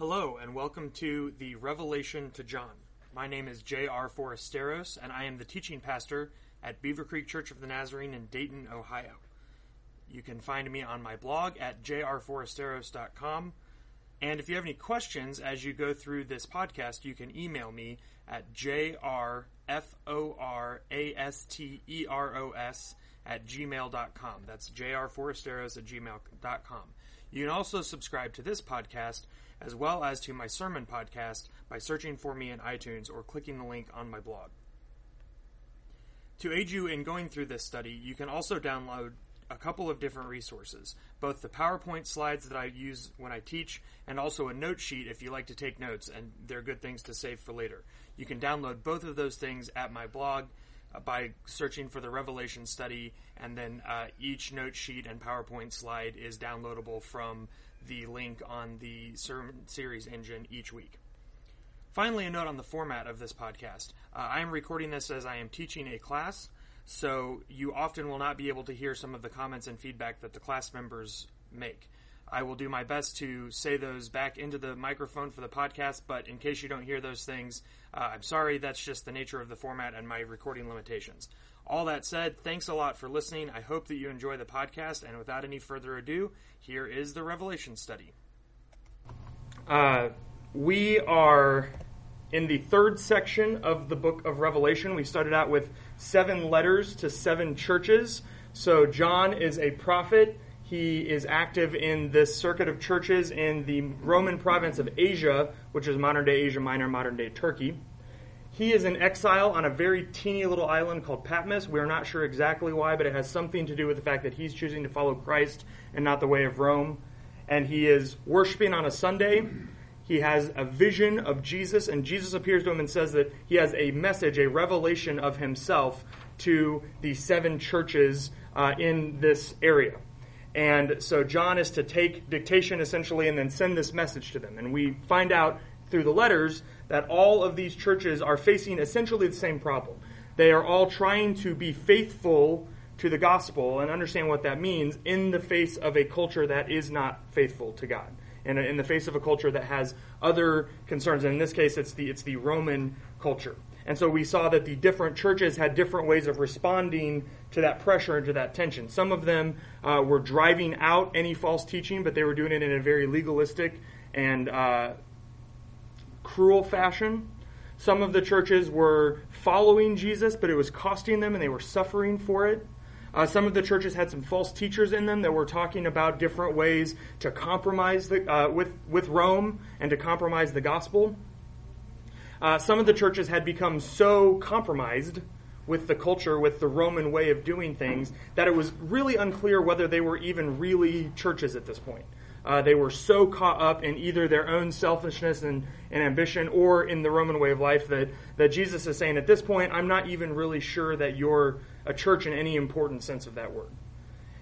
Hello, and welcome to the Revelation to John. My name is J.R. Forasteros, and I am the teaching pastor at Beaver Creek Church of the Nazarene in Dayton, Ohio. You can find me on my blog at jrforasteros.com. And if you have any questions as you go through this podcast, you can email me at jrforasteros at gmail.com. That's jrforasteros at gmail.com. You can also subscribe to this podcast as well as to my sermon podcast by searching for me in iTunes or clicking the link on my blog. To aid you in going through this study, you can also download a couple of different resources both the PowerPoint slides that I use when I teach, and also a note sheet if you like to take notes, and they're good things to save for later. You can download both of those things at my blog uh, by searching for the Revelation study, and then uh, each note sheet and PowerPoint slide is downloadable from the link on the sermon series engine each week. Finally, a note on the format of this podcast. Uh, I am recording this as I am teaching a class, so you often will not be able to hear some of the comments and feedback that the class members make. I will do my best to say those back into the microphone for the podcast, but in case you don't hear those things, uh, I'm sorry, that's just the nature of the format and my recording limitations. All that said, thanks a lot for listening. I hope that you enjoy the podcast, and without any further ado, here is the Revelation study. Uh, we are in the third section of the book of Revelation. We started out with seven letters to seven churches. So, John is a prophet. He is active in this circuit of churches in the Roman province of Asia, which is modern day Asia Minor, modern day Turkey. He is in exile on a very teeny little island called Patmos. We're not sure exactly why, but it has something to do with the fact that he's choosing to follow Christ and not the way of Rome. And he is worshiping on a Sunday. He has a vision of Jesus, and Jesus appears to him and says that he has a message, a revelation of himself to the seven churches uh, in this area. And so John is to take dictation essentially and then send this message to them. And we find out through the letters that all of these churches are facing essentially the same problem. They are all trying to be faithful to the gospel and understand what that means in the face of a culture that is not faithful to God. And in the face of a culture that has other concerns, and in this case, it's the it's the Roman culture. And so we saw that the different churches had different ways of responding to that pressure and to that tension. Some of them uh, were driving out any false teaching, but they were doing it in a very legalistic and uh, cruel fashion. Some of the churches were following Jesus, but it was costing them and they were suffering for it. Uh, some of the churches had some false teachers in them that were talking about different ways to compromise the, uh, with, with Rome and to compromise the gospel. Uh, some of the churches had become so compromised with the culture, with the Roman way of doing things, that it was really unclear whether they were even really churches at this point. Uh, they were so caught up in either their own selfishness and, and ambition or in the Roman way of life that, that Jesus is saying, at this point, I'm not even really sure that you're a church in any important sense of that word.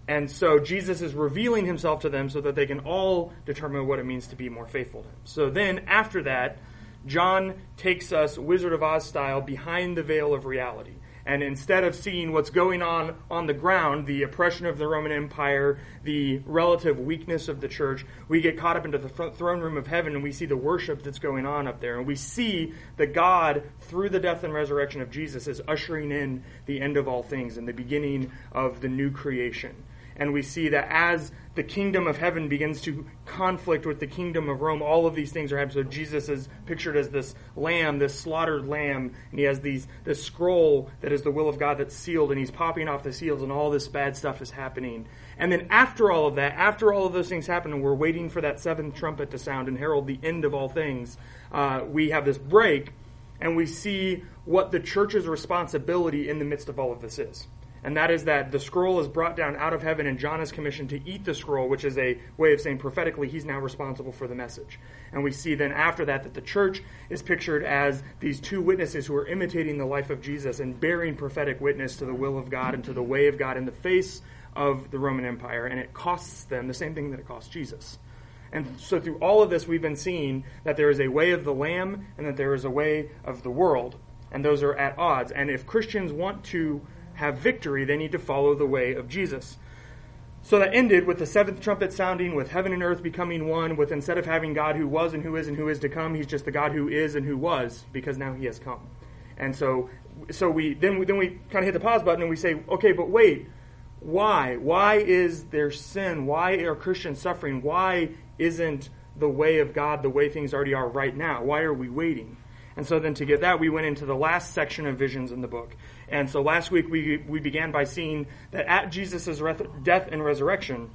And so Jesus is revealing himself to them so that they can all determine what it means to be more faithful to him. So then, after that, John takes us, Wizard of Oz style, behind the veil of reality. And instead of seeing what's going on on the ground, the oppression of the Roman Empire, the relative weakness of the church, we get caught up into the throne room of heaven and we see the worship that's going on up there. And we see that God, through the death and resurrection of Jesus, is ushering in the end of all things and the beginning of the new creation and we see that as the kingdom of heaven begins to conflict with the kingdom of Rome, all of these things are happening. So Jesus is pictured as this lamb, this slaughtered lamb, and he has these this scroll that is the will of God that's sealed, and he's popping off the seals, and all this bad stuff is happening. And then after all of that, after all of those things happen, and we're waiting for that seventh trumpet to sound and herald the end of all things, uh, we have this break, and we see what the church's responsibility in the midst of all of this is and that is that the scroll is brought down out of heaven, and John is commissioned to eat the scroll, which is a way of saying prophetically he's now responsible for the message. And we see then after that that the church is pictured as these two witnesses who are imitating the life of Jesus and bearing prophetic witness to the will of God and to the way of God in the face of the Roman Empire, and it costs them the same thing that it cost Jesus. And so through all of this, we've been seeing that there is a way of the Lamb and that there is a way of the world, and those are at odds. And if Christians want to have victory, they need to follow the way of Jesus. so that ended with the seventh trumpet sounding, with heaven and earth becoming one, with instead of having God who was and who is and who is to come, he's just the God who is and who was, because now he has come. And so, so we then we, then we kind of hit the pause button and we say, okay, but wait, why? Why is there sin? Why are Christians suffering? Why isn't the way of God the way things already are right now? Why are we waiting? And so then to get that, we went into the last section of visions in the book. And so last week we, we began by seeing that at Jesus' death and resurrection,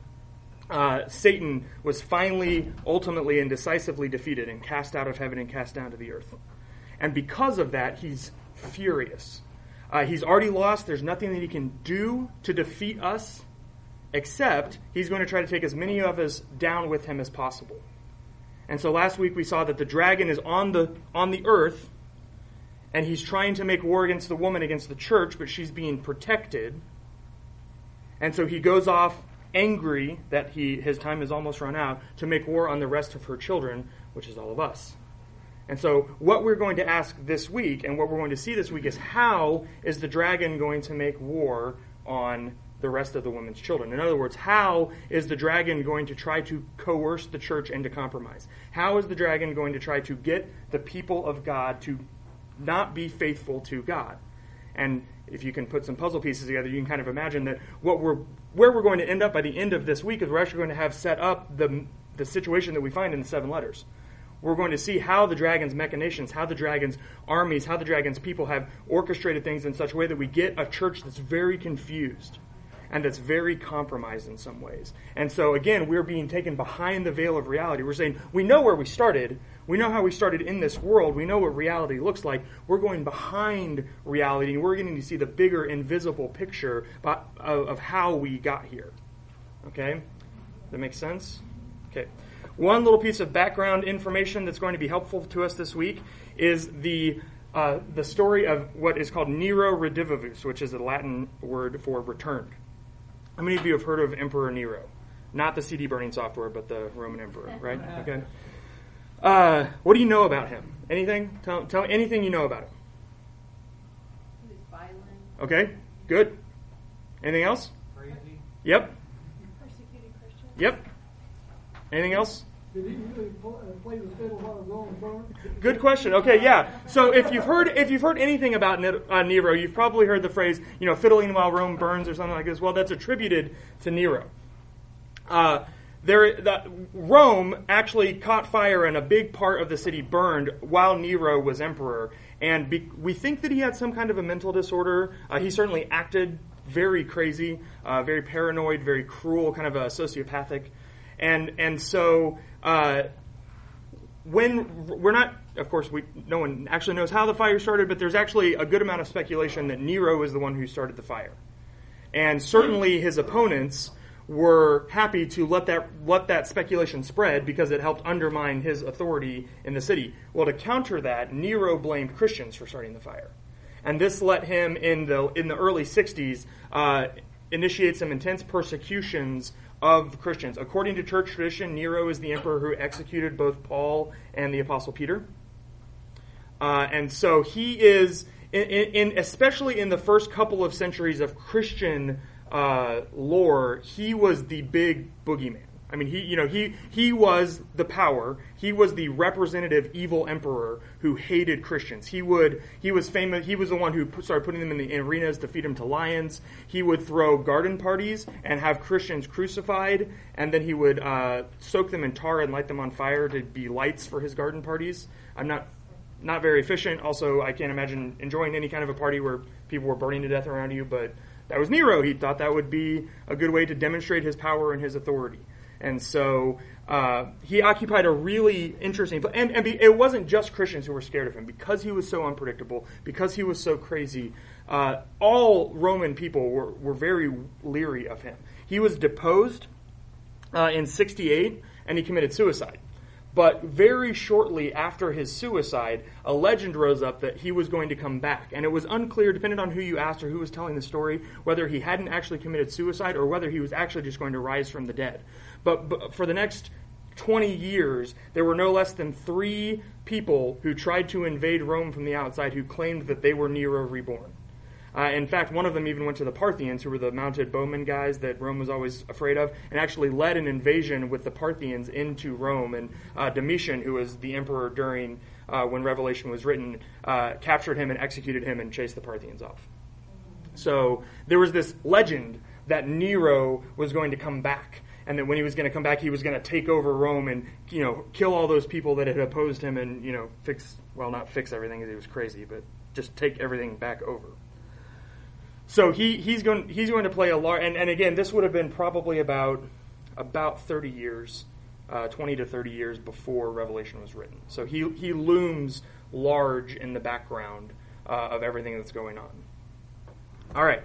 uh, Satan was finally, ultimately, and decisively defeated and cast out of heaven and cast down to the earth. And because of that, he's furious. Uh, he's already lost. There's nothing that he can do to defeat us, except he's going to try to take as many of us down with him as possible. And so last week we saw that the dragon is on the on the earth, and he's trying to make war against the woman, against the church, but she's being protected. And so he goes off angry that he his time is almost run out to make war on the rest of her children, which is all of us. And so, what we're going to ask this week and what we're going to see this week is how is the dragon going to make war on the rest of the women's children? In other words, how is the dragon going to try to coerce the church into compromise? How is the dragon going to try to get the people of God to not be faithful to God? And if you can put some puzzle pieces together, you can kind of imagine that what we're where we're going to end up by the end of this week is we're actually going to have set up the the situation that we find in the seven letters we're going to see how the dragon's machinations, how the dragon's armies, how the dragon's people have orchestrated things in such a way that we get a church that's very confused and that's very compromised in some ways. And so, again, we're being taken behind the veil of reality. We're saying, we know where we started. We know how we started in this world. We know what reality looks like. We're going behind reality, and we're getting to see the bigger, invisible picture of how we got here. Okay? That makes sense? Okay. One little piece of background information that's going to be helpful to us this week is the uh, the story of what is called Nero Redivivus, which is a Latin word for returned. How many of you have heard of Emperor Nero? Not the CD burning software, but the Roman emperor, right? Okay. Uh, what do you know about him? Anything? Tell, tell anything you know about him. He was violent. Okay, good. Anything else? Crazy. Yep. Persecuted Christians. Yep. Anything else? Uh? Good question. Okay, yeah. So if you've heard if you've heard anything about uh, Nero, you've probably heard the phrase, you know, fiddling while Rome burns or something like this. Well, that's attributed to Nero. Uh, there, the, Rome actually caught fire and a big part of the city burned while Nero was emperor. And be, we think that he had some kind of a mental disorder. Uh, he certainly acted very crazy, uh, very paranoid, very cruel, kind of a sociopathic and and so uh, when we're not, of course, we no one actually knows how the fire started, but there's actually a good amount of speculation that Nero is the one who started the fire, and certainly his opponents were happy to let that let that speculation spread because it helped undermine his authority in the city. Well, to counter that, Nero blamed Christians for starting the fire, and this let him in the in the early '60s uh, initiate some intense persecutions of Christians. According to church tradition, Nero is the emperor who executed both Paul and the Apostle Peter. Uh, and so he is, in, in, especially in the first couple of centuries of Christian uh, lore, he was the big boogeyman. I mean, he, you know, he, he was the power. He was the representative evil emperor who hated Christians. He would, he was famous. He was the one who started putting them in the arenas to feed them to lions. He would throw garden parties and have Christians crucified, and then he would uh, soak them in tar and light them on fire to be lights for his garden parties. I'm not, not very efficient. Also, I can't imagine enjoying any kind of a party where people were burning to death around you. But that was Nero. He thought that would be a good way to demonstrate his power and his authority. And so uh, he occupied a really interesting and, and be, it wasn't just Christians who were scared of him because he was so unpredictable, because he was so crazy. Uh, all Roman people were, were very leery of him. He was deposed uh, in 68 and he committed suicide. But very shortly after his suicide, a legend rose up that he was going to come back. And it was unclear, depending on who you asked or who was telling the story, whether he hadn't actually committed suicide or whether he was actually just going to rise from the dead. But, but for the next 20 years, there were no less than three people who tried to invade Rome from the outside who claimed that they were Nero reborn. Uh, in fact, one of them even went to the Parthians, who were the mounted bowmen guys that Rome was always afraid of, and actually led an invasion with the Parthians into Rome. And uh, Domitian, who was the emperor during uh, when Revelation was written, uh, captured him and executed him and chased the Parthians off. So there was this legend that Nero was going to come back, and that when he was going to come back, he was going to take over Rome and you know kill all those people that had opposed him and you know fix well not fix everything because he was crazy, but just take everything back over. So he, he's going he's going to play a large and, and again this would have been probably about about 30 years, uh, 20 to 30 years before Revelation was written. So he he looms large in the background uh, of everything that's going on. All right,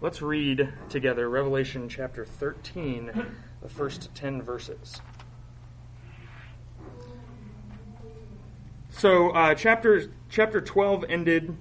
let's read together Revelation chapter 13, the first 10 verses. So uh, chapter chapter 12 ended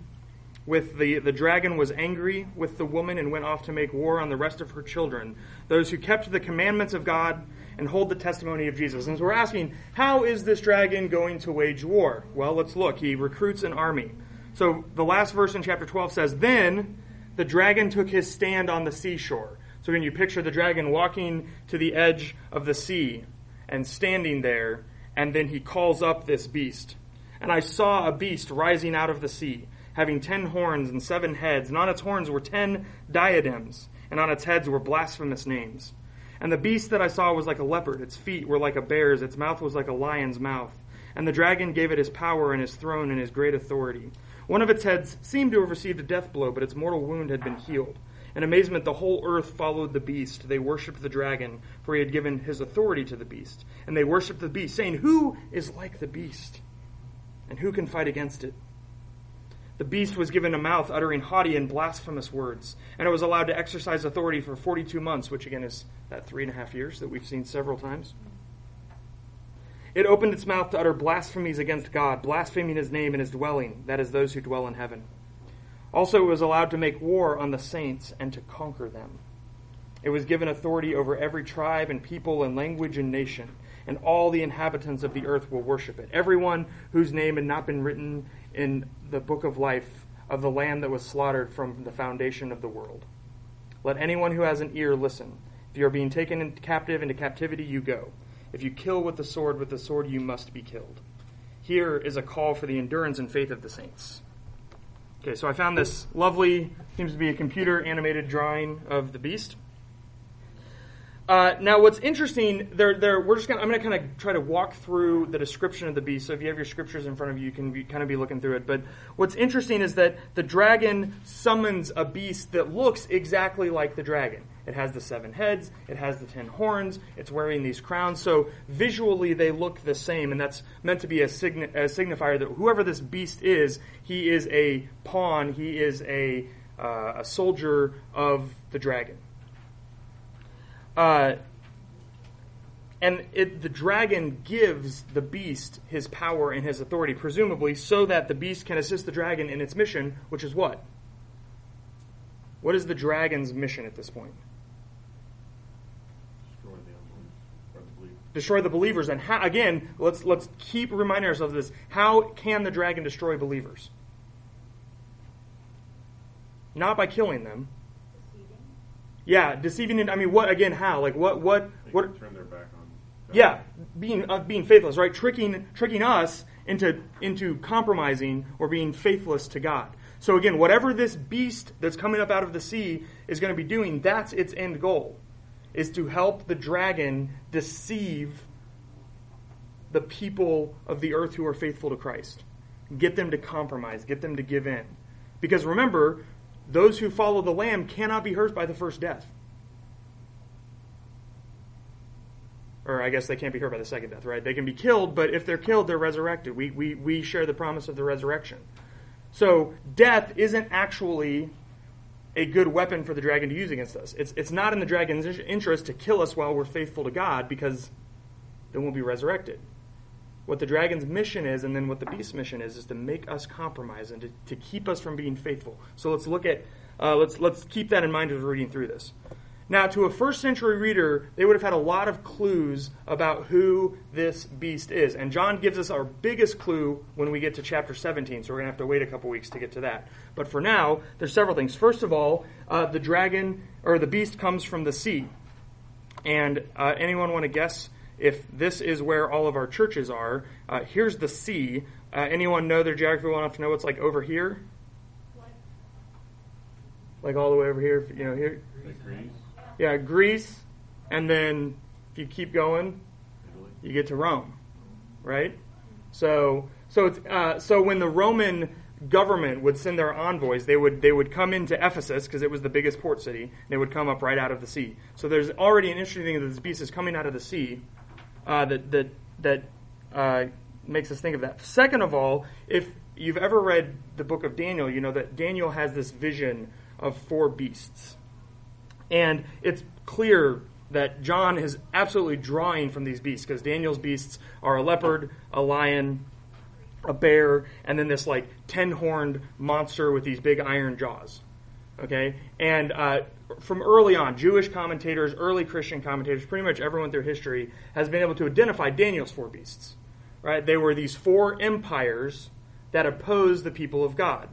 with the, the dragon was angry with the woman and went off to make war on the rest of her children, those who kept the commandments of God and hold the testimony of Jesus. And so we're asking, how is this dragon going to wage war? Well, let's look. He recruits an army. So the last verse in chapter 12 says, Then the dragon took his stand on the seashore. So when you picture the dragon walking to the edge of the sea and standing there, and then he calls up this beast. And I saw a beast rising out of the sea having ten horns and seven heads, and on its horns were ten diadems, and on its heads were blasphemous names. And the beast that I saw was like a leopard, its feet were like a bear's, its mouth was like a lion's mouth. And the dragon gave it his power and his throne and his great authority. One of its heads seemed to have received a death blow, but its mortal wound had been healed. In amazement, the whole earth followed the beast. They worshipped the dragon, for he had given his authority to the beast. And they worshipped the beast, saying, Who is like the beast? And who can fight against it? The beast was given a mouth uttering haughty and blasphemous words, and it was allowed to exercise authority for 42 months, which again is that three and a half years that we've seen several times. It opened its mouth to utter blasphemies against God, blaspheming his name and his dwelling, that is, those who dwell in heaven. Also, it was allowed to make war on the saints and to conquer them. It was given authority over every tribe and people and language and nation, and all the inhabitants of the earth will worship it. Everyone whose name had not been written in the book of life of the Lamb that was slaughtered from the foundation of the world. Let anyone who has an ear listen. If you are being taken captive into captivity, you go. If you kill with the sword, with the sword you must be killed. Here is a call for the endurance and faith of the saints. Okay, so I found this lovely, seems to be a computer animated drawing of the beast. Uh, now, what's interesting, there, there, we're just gonna, I'm going to kind of try to walk through the description of the beast. So if you have your scriptures in front of you, you can kind of be looking through it. But what's interesting is that the dragon summons a beast that looks exactly like the dragon. It has the seven heads, it has the ten horns, it's wearing these crowns. So visually, they look the same, and that's meant to be a, a signifier that whoever this beast is, he is a pawn, he is a, uh, a soldier of the dragon. Uh, and it, the dragon gives the beast his power and his authority, presumably so that the beast can assist the dragon in its mission, which is what? What is the dragon's mission at this point? Destroy the unbelief, or the belief. Destroy the believers. And how, again, let's let's keep reminding ourselves of this. How can the dragon destroy believers? Not by killing them. Deceiving. Yeah, deceiving. it- I mean, what again? How? Like what? What? They What? turn their back on. Yeah, being uh, being faithless, right? Tricking tricking us into into compromising or being faithless to God. So again, whatever this beast that's coming up out of the sea is going to be doing, that's its end goal, is to help the dragon deceive the people of the earth who are faithful to Christ. Get them to compromise, get them to give in. Because remember, those who follow the Lamb cannot be hurt by the first death. or I guess they can't be hurt by the second death, right? They can be killed, but if they're killed, they're resurrected. We, we, we share the promise of the resurrection. So death isn't actually a good weapon for the dragon to use against us. It's, it's not in the dragon's interest to kill us while we're faithful to God because then we'll be resurrected. What the dragon's mission is, and then what the beast's mission is, is to make us compromise and to, to keep us from being faithful. So let's look at, uh, let's, let's keep that in mind as we're reading through this. Now, to a first century reader, they would have had a lot of clues about who this beast is. And John gives us our biggest clue when we get to chapter 17, so we're going to have to wait a couple weeks to get to that. But for now, there's several things. First of all, uh, the dragon, or the beast, comes from the sea. And uh, anyone want to guess if this is where all of our churches are? Uh, here's the sea. Uh, anyone know their geography well enough to know what's like over here? Like all the way over here, you know, here? Like Greece, Yeah, Greece, and then if you keep going, you get to Rome, right? So, so it's uh, so when the Roman government would send their envoys, they would they would come into Ephesus because it was the biggest port city. And they would come up right out of the sea. So there's already an interesting thing that this beast is coming out of the sea uh, that that that uh, makes us think of that. Second of all, if you've ever read the book of Daniel, you know that Daniel has this vision of four beasts. And it's clear that John is absolutely drawing from these beasts because Daniel's beasts are a leopard, a lion, a bear, and then this like ten horned monster with these big iron jaws. Okay? And uh, from early on, Jewish commentators, early Christian commentators, pretty much everyone through history has been able to identify Daniel's four beasts. Right? They were these four empires that opposed the people of God.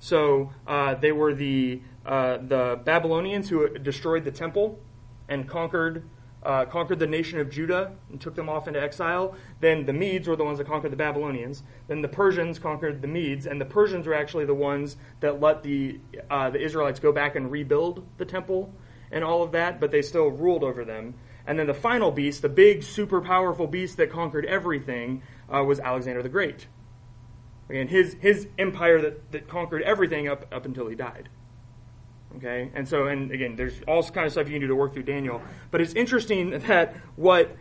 So uh, they were the uh, the Babylonians who destroyed the temple and conquered uh, conquered the nation of Judah and took them off into exile. Then the Medes were the ones that conquered the Babylonians. Then the Persians conquered the Medes, and the Persians were actually the ones that let the uh, the Israelites go back and rebuild the temple and all of that. But they still ruled over them. And then the final beast, the big, super powerful beast that conquered everything, uh, was Alexander the Great. Again, his his empire that, that conquered everything up up until he died. Okay, and so and again, there's all kind of stuff you can do to work through Daniel. But it's interesting that what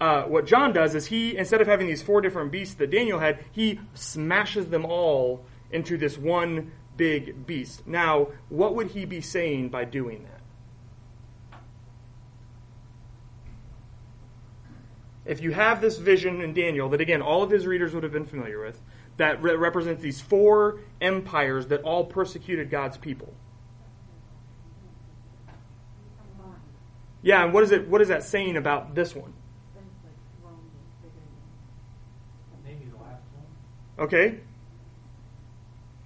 uh, what John does is he instead of having these four different beasts that Daniel had, he smashes them all into this one big beast. Now, what would he be saying by doing that? If you have this vision in Daniel that again all of his readers would have been familiar with, that re- represents these four empires that all persecuted God's people. Yeah, and what is it? What is that saying about this one? Maybe the last one. Okay.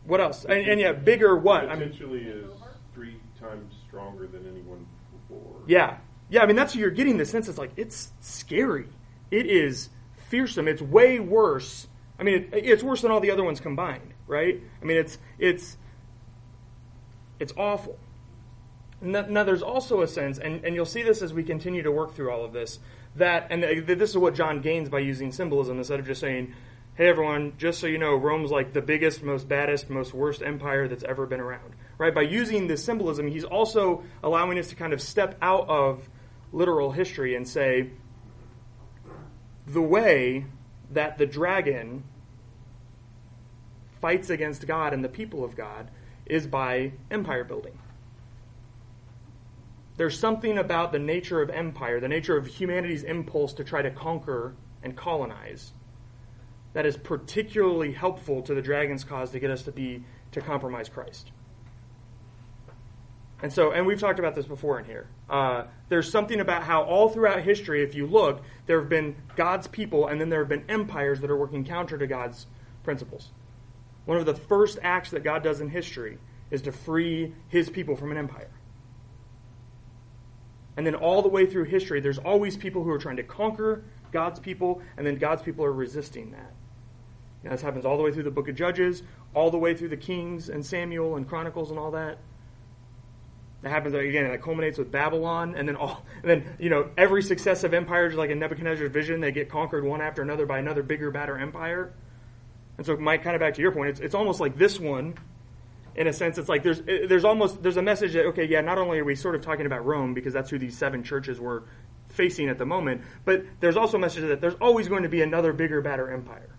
What else? And, and yeah, bigger what? I mean, Potentially is three times stronger than anyone before. yeah, yeah. I mean, that's what you're getting the sense. It's like it's scary. It is fearsome. It's way worse. I mean, it, it's worse than all the other ones combined, right? I mean, it's it's it's awful. Now, there's also a sense, and, and you'll see this as we continue to work through all of this, that, and this is what John gains by using symbolism instead of just saying, hey everyone, just so you know, Rome's like the biggest, most baddest, most worst empire that's ever been around. Right? By using this symbolism, he's also allowing us to kind of step out of literal history and say, the way that the dragon fights against God and the people of God is by empire building. There's something about the nature of empire, the nature of humanity's impulse to try to conquer and colonize, that is particularly helpful to the dragon's cause to get us to be to compromise Christ. And so, and we've talked about this before in here. Uh, there's something about how all throughout history, if you look, there have been God's people, and then there have been empires that are working counter to God's principles. One of the first acts that God does in history is to free His people from an empire. And then all the way through history, there's always people who are trying to conquer God's people, and then God's people are resisting that. Now, this happens all the way through the book of Judges, all the way through the Kings and Samuel and Chronicles and all that. That happens again. It culminates with Babylon, and then all, and then you know every successive empire, just like in Nebuchadnezzar's vision, they get conquered one after another by another bigger, badder empire. And so, Mike, kind of back to your point, it's it's almost like this one in a sense, it's like there's there's almost there's a message that okay, yeah, not only are we sort of talking about Rome because that's who these seven churches were facing at the moment, but there's also a message that there's always going to be another bigger, badder empire.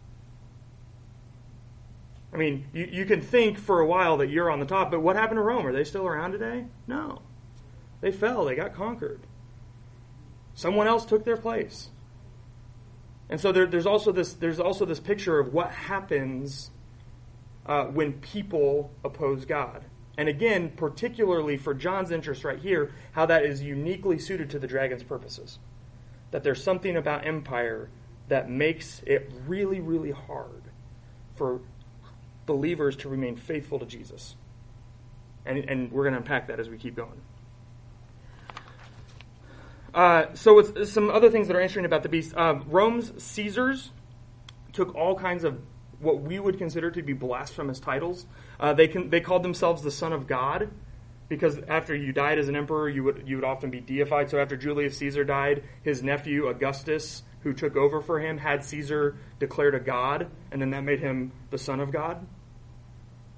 I mean, you, you can think for a while that you're on the top, but what happened to Rome? Are they still around today? No. They fell, they got conquered. Someone else took their place. And so there, there's also this there's also this picture of what happens uh, when people oppose God. And again, particularly for John's interest right here, how that is uniquely suited to the dragon's purposes. That there's something about empire that makes it really, really hard for believers to remain faithful to Jesus. And, and we're going to unpack that as we keep going. Uh, so, some other things that are interesting about the beast, uh, Rome's Caesars took all kinds of what we would consider to be blasphemous titles. Uh, they can, they called themselves the Son of God because after you died as an emperor, you would you would often be deified. So after Julius Caesar died, his nephew Augustus, who took over for him, had Caesar declared a god, and then that made him the Son of God.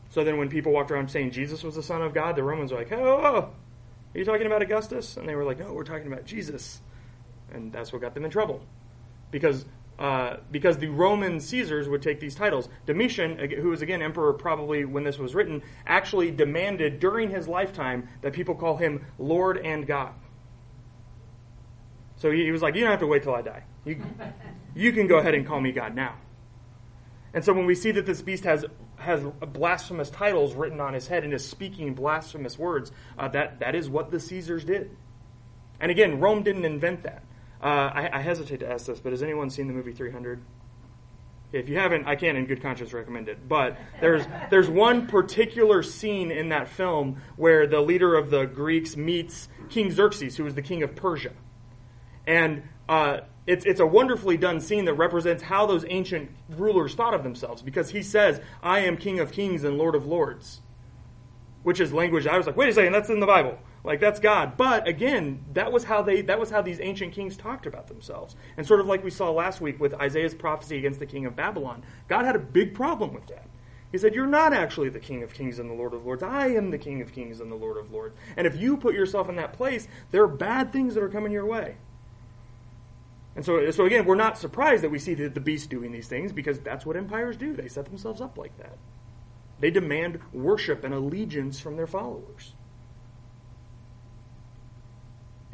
So then, when people walked around saying Jesus was the Son of God, the Romans were like, "Oh, are you talking about Augustus?" And they were like, "No, we're talking about Jesus," and that's what got them in trouble because uh, because the Roman Caesars would take these titles. Domitian, who was again emperor probably when this was written, actually demanded during his lifetime that people call him Lord and God. So he, he was like, "You don't have to wait till I die. You, you can go ahead and call me God now." And so when we see that this beast has has blasphemous titles written on his head and is speaking blasphemous words, uh, that that is what the Caesars did. And again, Rome didn't invent that. Uh, I, I, hesitate to ask this, but has anyone seen the movie 300? If you haven't, I can't in good conscience recommend it. But there's there's one particular scene in that film where the leader of the Greeks meets King Xerxes, who was the king of Persia, and uh, it's, it's a wonderfully done scene that represents how those ancient rulers thought of themselves because he says, I am King of Kings and Lord of Lords. Which is language I was like, wait a second, that's in the Bible. Like that's God. But again, that was how they that was how these ancient kings talked about themselves. And sort of like we saw last week with Isaiah's prophecy against the king of Babylon, God had a big problem with that. He said, You're not actually the King of Kings and the Lord of Lords. I am the King of Kings and the Lord of Lords. And if you put yourself in that place, there are bad things that are coming your way. And so, so again, we're not surprised that we see the, the beast doing these things because that's what empires do. They set themselves up like that. They demand worship and allegiance from their followers.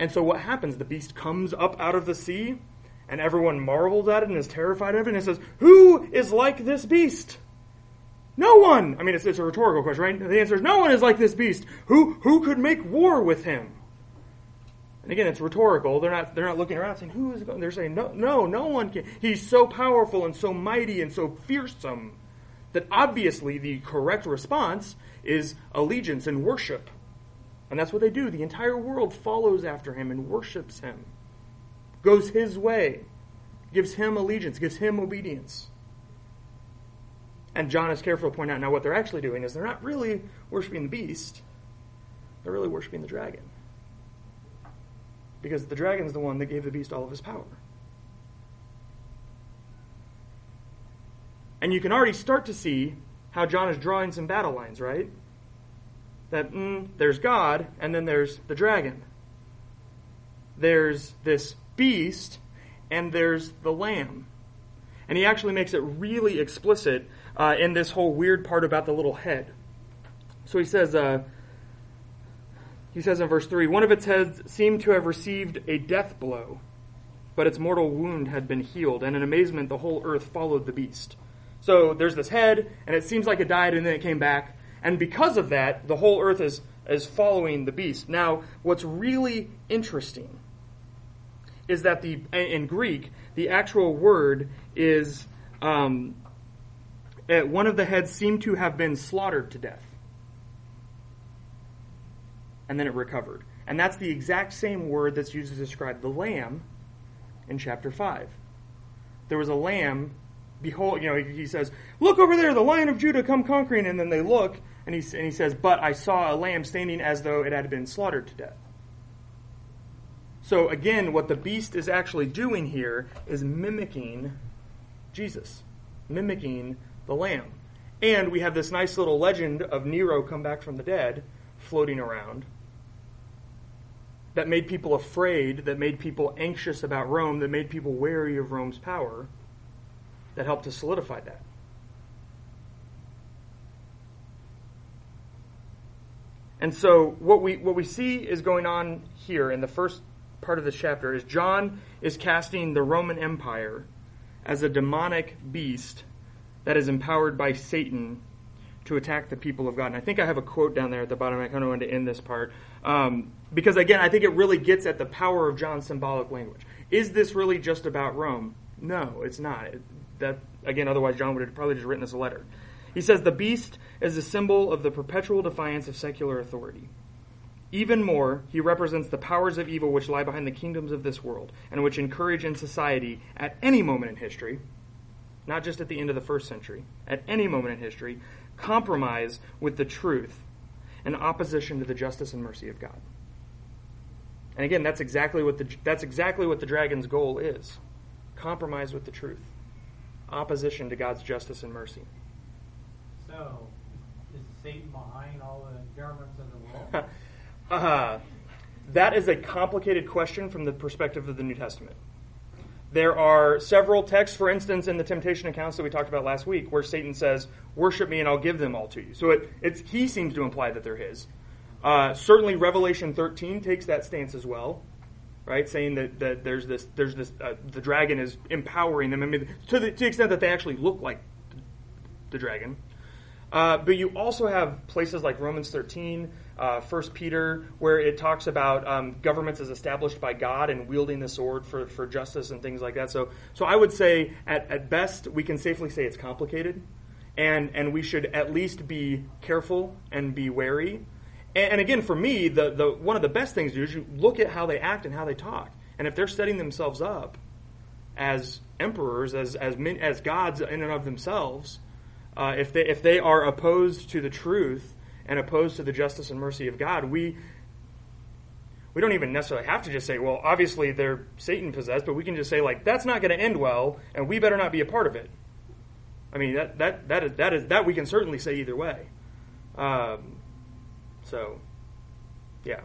And so what happens? The beast comes up out of the sea, and everyone marvels at it and is terrified of it, and it says, Who is like this beast? No one! I mean, it's, it's a rhetorical question, right? The answer is no one is like this beast. Who, who could make war with him? And again, it's rhetorical. They're not, they're not looking around saying, who is going? They're saying, no, no, no one can. He's so powerful and so mighty and so fearsome that obviously the correct response is allegiance and worship. And that's what they do. The entire world follows after him and worships him, goes his way, gives him allegiance, gives him obedience. And John is careful to point out now what they're actually doing is they're not really worshiping the beast, they're really worshiping the dragon because the dragon is the one that gave the beast all of his power. And you can already start to see how John is drawing some battle lines, right? That mm, there's God, and then there's the dragon. There's this beast, and there's the lamb. And he actually makes it really explicit uh, in this whole weird part about the little head. So he says, uh, he says in verse 3 One of its heads seemed to have received a death blow, but its mortal wound had been healed, and in amazement the whole earth followed the beast. So there's this head, and it seems like it died and then it came back, and because of that, the whole earth is, is following the beast. Now, what's really interesting is that the in Greek, the actual word is um, eh, one of the heads seemed to have been slaughtered to death and then it recovered. And that's the exact same word that's used to describe the lamb in chapter 5. There was a lamb, behold, you know, he, says, Look over there, the lion of Judah come conquering. And then they look, and he, and he says, But I saw a lamb standing as though it had been slaughtered to death. So again, what the beast is actually doing here is mimicking Jesus, mimicking the lamb. And we have this nice little legend of Nero come back from the dead floating around that made people afraid, that made people anxious about Rome, that made people wary of Rome's power, that helped to solidify that. And so what we what we see is going on here in the first part of this chapter is John is casting the Roman Empire as a demonic beast that is empowered by Satan to attack the people of God. And I think I have a quote down there at the bottom. I kind of want to end this part. Um, because again, I think it really gets at the power of John's symbolic language. Is this really just about Rome? No, it's not. That again, otherwise John would have probably just written us a letter. He says the beast is a symbol of the perpetual defiance of secular authority. Even more, he represents the powers of evil which lie behind the kingdoms of this world and which encourage in society at any moment in history, not just at the end of the first century, at any moment in history, compromise with the truth and opposition to the justice and mercy of God. And again, that's exactly what the that's exactly what the dragon's goal is. Compromise with the truth. Opposition to God's justice and mercy. So, is Satan behind all the governments of the world? Uh, that is a complicated question from the perspective of the New Testament. There are several texts, for instance, in the temptation accounts that we talked about last week, where Satan says, "Worship me, and I'll give them all to you." So it, it's, he seems to imply that they're his. Uh, certainly, Revelation 13 takes that stance as well, right? Saying that, that there's this, there's this, uh, the dragon is empowering them. I mean, to the, to the extent that they actually look like the dragon. Uh, but you also have places like Romans 13, uh, 1 Peter, where it talks about um, governments as established by God and wielding the sword for, for justice and things like that. So, so I would say, at, at best, we can safely say it's complicated, and, and we should at least be careful and be wary. And, and again, for me, the, the, one of the best things to do is you look at how they act and how they talk. And if they're setting themselves up as emperors, as, as, men, as gods in and of themselves, uh, if they if they are opposed to the truth and opposed to the justice and mercy of God, we we don't even necessarily have to just say, well, obviously they're Satan possessed, but we can just say like that's not going to end well, and we better not be a part of it. I mean that that that is that is that we can certainly say either way. Um, so, yeah.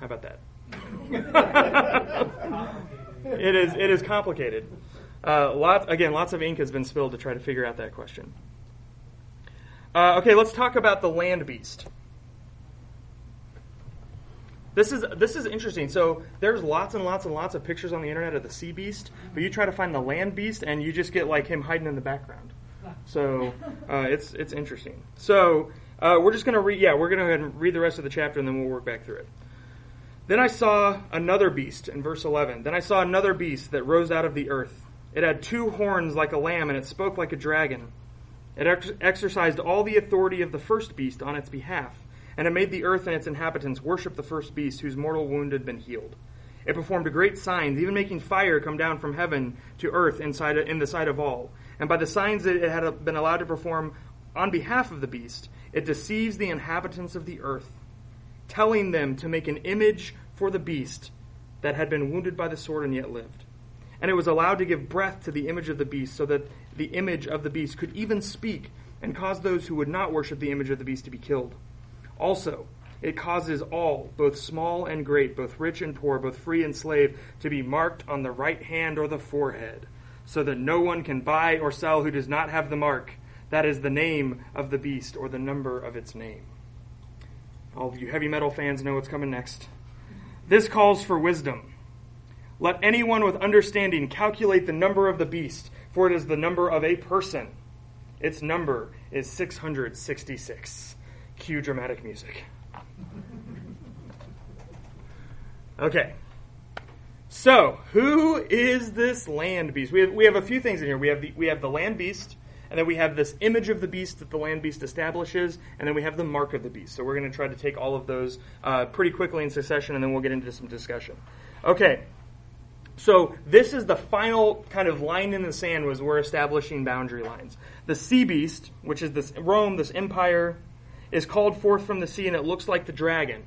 How about that? it is it is complicated. Uh, lot, again, lots of ink has been spilled to try to figure out that question. Uh, okay, let's talk about the land beast. This is this is interesting. So there's lots and lots and lots of pictures on the internet of the sea beast, but you try to find the land beast, and you just get like him hiding in the background. So uh, it's it's interesting. So uh, we're just gonna read. Yeah, we're gonna go ahead and read the rest of the chapter, and then we'll work back through it. Then I saw another beast in verse 11. Then I saw another beast that rose out of the earth. It had two horns like a lamb, and it spoke like a dragon. It ex- exercised all the authority of the first beast on its behalf, and it made the earth and its inhabitants worship the first beast, whose mortal wound had been healed. It performed great signs, even making fire come down from heaven to earth inside, in the sight of all. And by the signs that it had been allowed to perform on behalf of the beast, it deceives the inhabitants of the earth, telling them to make an image for the beast that had been wounded by the sword and yet lived. And it was allowed to give breath to the image of the beast, so that the image of the beast could even speak and cause those who would not worship the image of the beast to be killed. Also, it causes all, both small and great, both rich and poor, both free and slave, to be marked on the right hand or the forehead, so that no one can buy or sell who does not have the mark. That is the name of the beast or the number of its name. All of you heavy metal fans know what's coming next. This calls for wisdom. Let anyone with understanding calculate the number of the beast, for it is the number of a person. Its number is 666. Cue dramatic music. Okay. So, who is this land beast? We have, we have a few things in here. We have the, we have the land beast, and then we have this image of the beast that the land beast establishes, and then we have the mark of the beast. So, we're going to try to take all of those uh, pretty quickly in succession, and then we'll get into some discussion. Okay. So, this is the final kind of line in the sand was we're establishing boundary lines. The sea beast, which is this Rome, this empire, is called forth from the sea, and it looks like the dragon.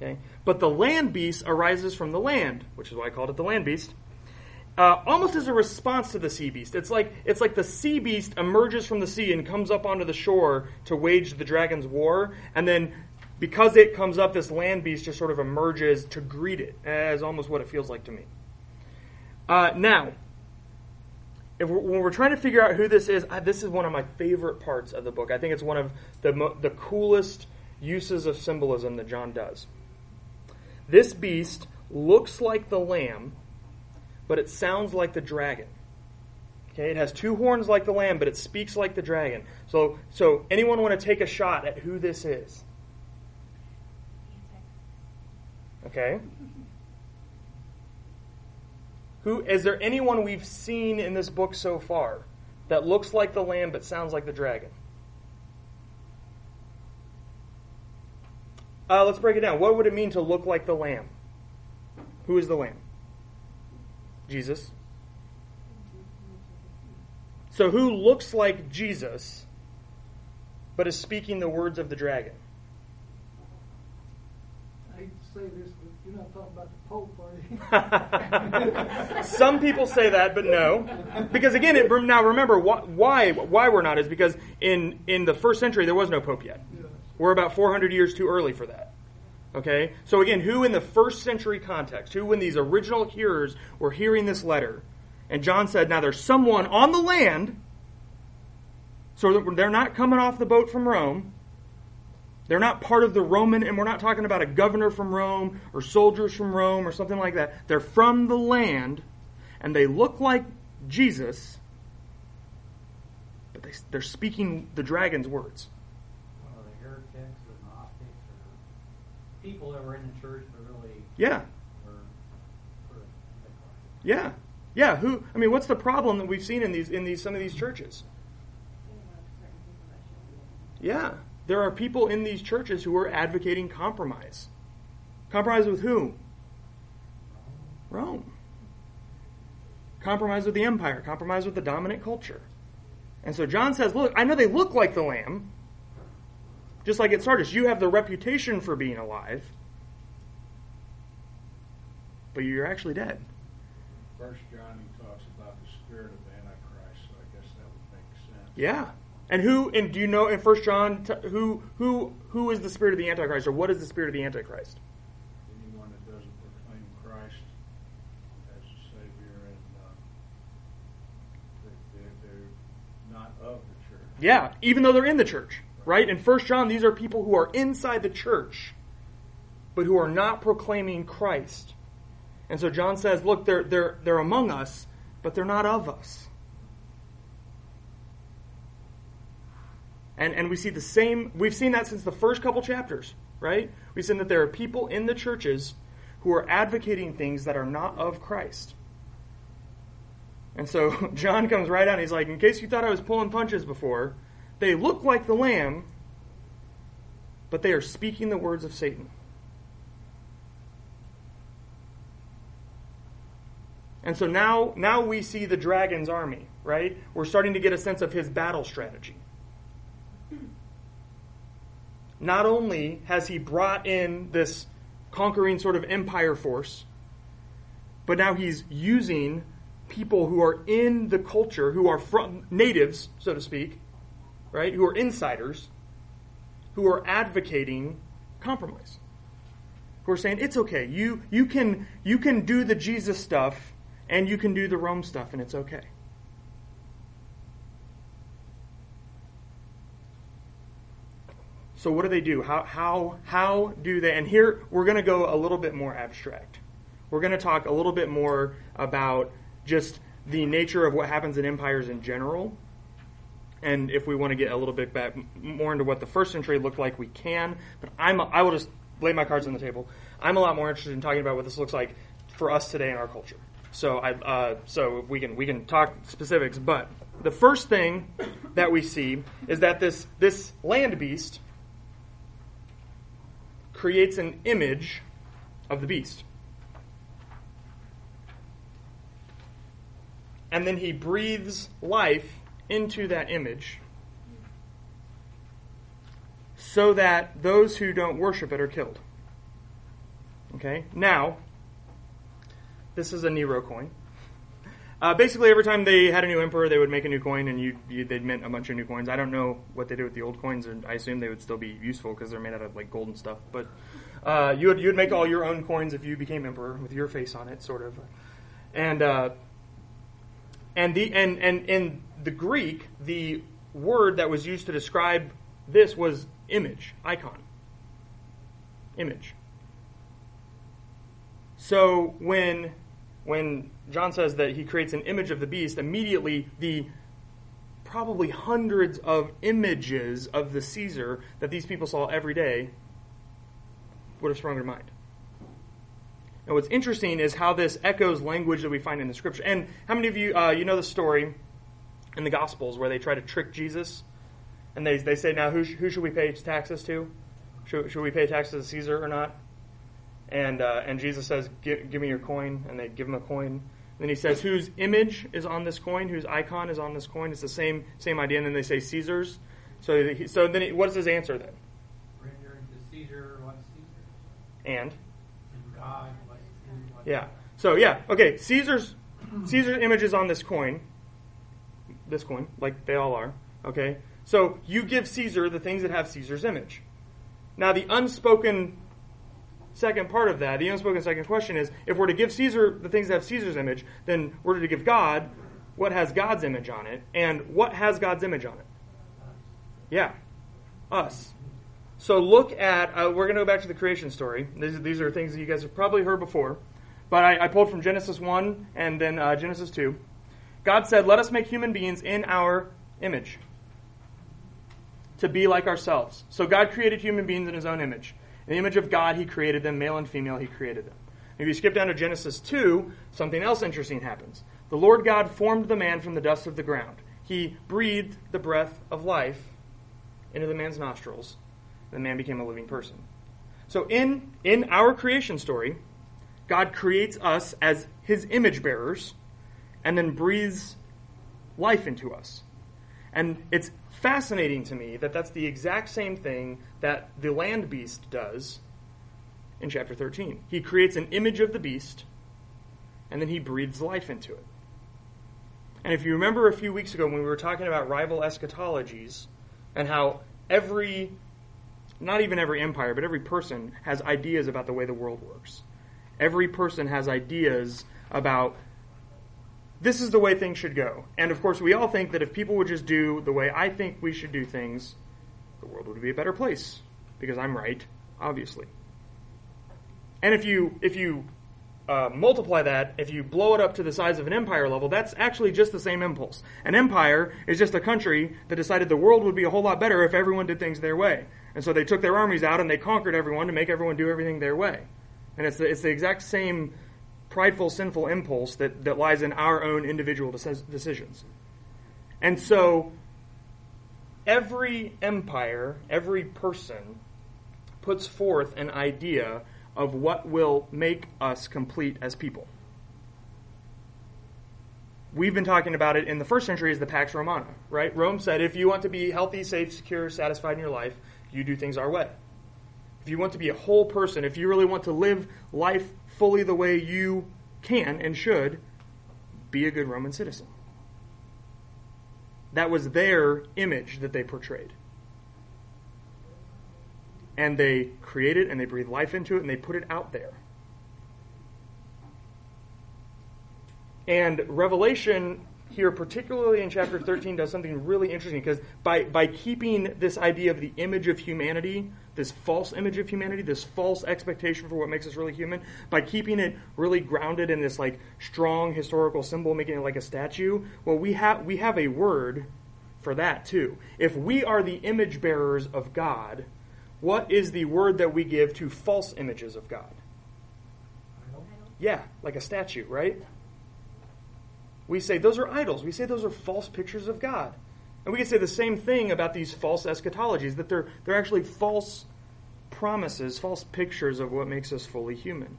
Okay? But the land beast arises from the land, which is why I called it the land beast. Uh, almost as a response to the sea beast. It's like it's like the sea beast emerges from the sea and comes up onto the shore to wage the dragon's war, and then because it comes up, this land beast just sort of emerges to greet it, as almost what it feels like to me. Uh, now, if we're, when we're trying to figure out who this is, I, this is one of my favorite parts of the book. I think it's one of the mo- the coolest uses of symbolism that John does. This beast looks like the lamb, but it sounds like the dragon. Okay, it has two horns like the lamb, but it speaks like the dragon. So, so anyone want to take a shot at who this is? Okay. Who is there anyone we've seen in this book so far that looks like the lamb but sounds like the dragon? Uh, let's break it down. What would it mean to look like the lamb? Who is the lamb? Jesus. So, who looks like Jesus but is speaking the words of the dragon? I hate to say this, but you're not talking about the Pope, are you? Some people say that, but no, because again, it, now remember why, why we're not is because in in the first century there was no pope yet. We're about 400 years too early for that. Okay, so again, who in the first century context, who when these original hearers were hearing this letter, and John said, "Now there's someone on the land." So they're not coming off the boat from Rome. They're not part of the Roman, and we're not talking about a governor from Rome or soldiers from Rome or something like that. They're from the land, and they look like Jesus, but they, they're speaking the dragon's words. One of the heretics or Gnostics or people that were in the church but really Yeah, were yeah, yeah. Who? I mean, what's the problem that we've seen in these in these some of these churches? Yeah, there are people in these churches who are advocating compromise. Compromise with who? Rome. Compromise with the empire. Compromise with the dominant culture. And so John says, Look, I know they look like the lamb. Just like at Sardis, you have the reputation for being alive, but you're actually dead. First John, he talks about the spirit of Antichrist, so I guess that would make sense. Yeah. And who? And do you know in First John t- who who who is the spirit of the Antichrist, or what is the spirit of the Antichrist? Anyone that doesn't proclaim Christ as the Savior and uh, they're, they're not of the church. Yeah, even though they're in the church, right? In First John, these are people who are inside the church, but who are not proclaiming Christ. And so John says, look, they're they're they're among us, but they're not of us. And and we see the same we've seen that since the first couple chapters, right? We've seen that there are people in the churches who are advocating things that are not of Christ. And so John comes right out and he's like, in case you thought I was pulling punches before, they look like the lamb, but they are speaking the words of Satan. And so now, now we see the dragon's army, right? We're starting to get a sense of his battle strategy. Not only has he brought in this conquering sort of empire force, but now he's using people who are in the culture, who are from natives, so to speak, right? Who are insiders, who are advocating compromise. Who are saying it's okay. You you can you can do the Jesus stuff and you can do the Rome stuff and it's okay. So what do they do? How how how do they? And here we're going to go a little bit more abstract. We're going to talk a little bit more about just the nature of what happens in empires in general. And if we want to get a little bit back more into what the first century looked like, we can. But I'm I will just lay my cards on the table. I'm a lot more interested in talking about what this looks like for us today in our culture. So I uh, so we can we can talk specifics. But the first thing that we see is that this this land beast creates an image of the beast. And then he breathes life into that image so that those who don't worship it are killed. Okay? Now, this is a Nero coin. Uh, basically, every time they had a new emperor, they would make a new coin, and you, you, they'd mint a bunch of new coins. I don't know what they did with the old coins, and I assume they would still be useful because they're made out of like gold and stuff. But uh, you would you would make all your own coins if you became emperor with your face on it, sort of. And uh, and the and and in the Greek, the word that was used to describe this was image, icon, image. So when when John says that he creates an image of the beast, immediately the probably hundreds of images of the Caesar that these people saw every day would have sprung to mind. And what's interesting is how this echoes language that we find in the scripture. And how many of you uh, you know the story in the Gospels where they try to trick Jesus, and they they say, "Now who sh- who should we pay taxes to? Should, should we pay taxes to Caesar or not?" And uh, and Jesus says, give, "Give me your coin," and they give him a coin. And Then he says, "Whose image is on this coin? Whose icon is on this coin?" It's the same same idea. And then they say Caesar's. So he, so then he, what is his answer then? Render to Caesar what's Caesar's, And and God what's due what's Yeah. So yeah, okay. Caesar's Caesar's image is on this coin. This coin, like they all are. Okay. So you give Caesar the things that have Caesar's image. Now the unspoken second part of that, the unspoken second question is: if we're to give Caesar the things that have Caesar's image, then we're to give God what has God's image on it, and what has God's image on it? Yeah, us. So look at, uh, we're going to go back to the creation story. These, these are things that you guys have probably heard before. But I, I pulled from Genesis 1 and then uh, Genesis 2. God said, Let us make human beings in our image to be like ourselves. So God created human beings in his own image. In the image of God, he created them, male and female, he created them. If you skip down to Genesis 2, something else interesting happens. The Lord God formed the man from the dust of the ground. He breathed the breath of life into the man's nostrils. And the man became a living person. So in in our creation story, God creates us as his image bearers and then breathes life into us. And it's fascinating to me that that's the exact same thing that the land beast does in chapter 13. He creates an image of the beast and then he breathes life into it. And if you remember a few weeks ago when we were talking about rival eschatologies and how every, not even every empire, but every person has ideas about the way the world works. Every person has ideas about this is the way things should go. And of course, we all think that if people would just do the way I think we should do things, the world would be a better place because I'm right, obviously. And if you if you uh, multiply that, if you blow it up to the size of an empire level, that's actually just the same impulse. An empire is just a country that decided the world would be a whole lot better if everyone did things their way. And so they took their armies out and they conquered everyone to make everyone do everything their way. And it's the, it's the exact same prideful, sinful impulse that, that lies in our own individual decisions. And so every empire, every person puts forth an idea of what will make us complete as people. We've been talking about it in the first century as the Pax Romana, right? Rome said if you want to be healthy, safe, secure, satisfied in your life, you do things our way. If you want to be a whole person, if you really want to live life fully the way you can and should, be a good Roman citizen. That was their image that they portrayed. And they created and they breathed life into it and they put it out there. And Revelation here, particularly in chapter 13, does something really interesting because by, by keeping this idea of the image of humanity, this false image of humanity, this false expectation for what makes us really human, by keeping it really grounded in this like strong historical symbol, making it like a statue, well, we have we have a word for that too. If we are the image bearers of God, what is the word that we give to false images of God? Yeah, like a statue, right? We say those are idols. We say those are false pictures of God. And we can say the same thing about these false eschatologies, that they're, they're actually false promises, false pictures of what makes us fully human.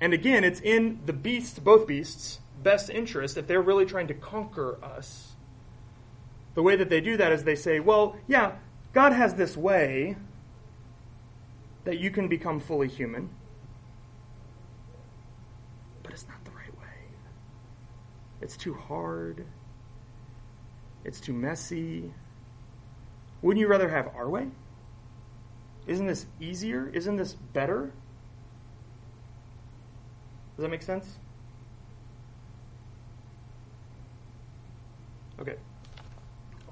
And again, it's in the beasts, both beasts, best interest, if they're really trying to conquer us. The way that they do that is they say, well, yeah, God has this way that you can become fully human. But it's not the right way. It's too hard. It's too messy. Wouldn't you rather have our way? Isn't this easier? Isn't this better? Does that make sense? Okay.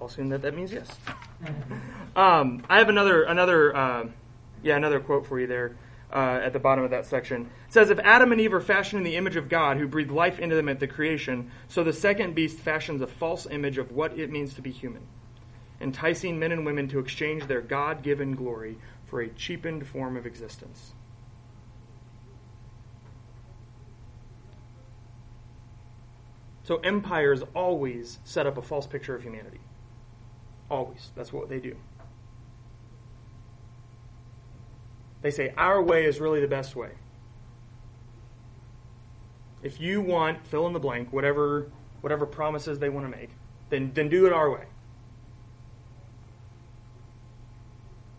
I'll assume that that means yes. Um, I have another another uh, yeah another quote for you there. Uh, at the bottom of that section. It says, If Adam and Eve are fashioned in the image of God, who breathed life into them at the creation, so the second beast fashions a false image of what it means to be human, enticing men and women to exchange their God given glory for a cheapened form of existence. So empires always set up a false picture of humanity. Always. That's what they do. They say our way is really the best way. If you want fill in the blank, whatever whatever promises they want to make, then then do it our way.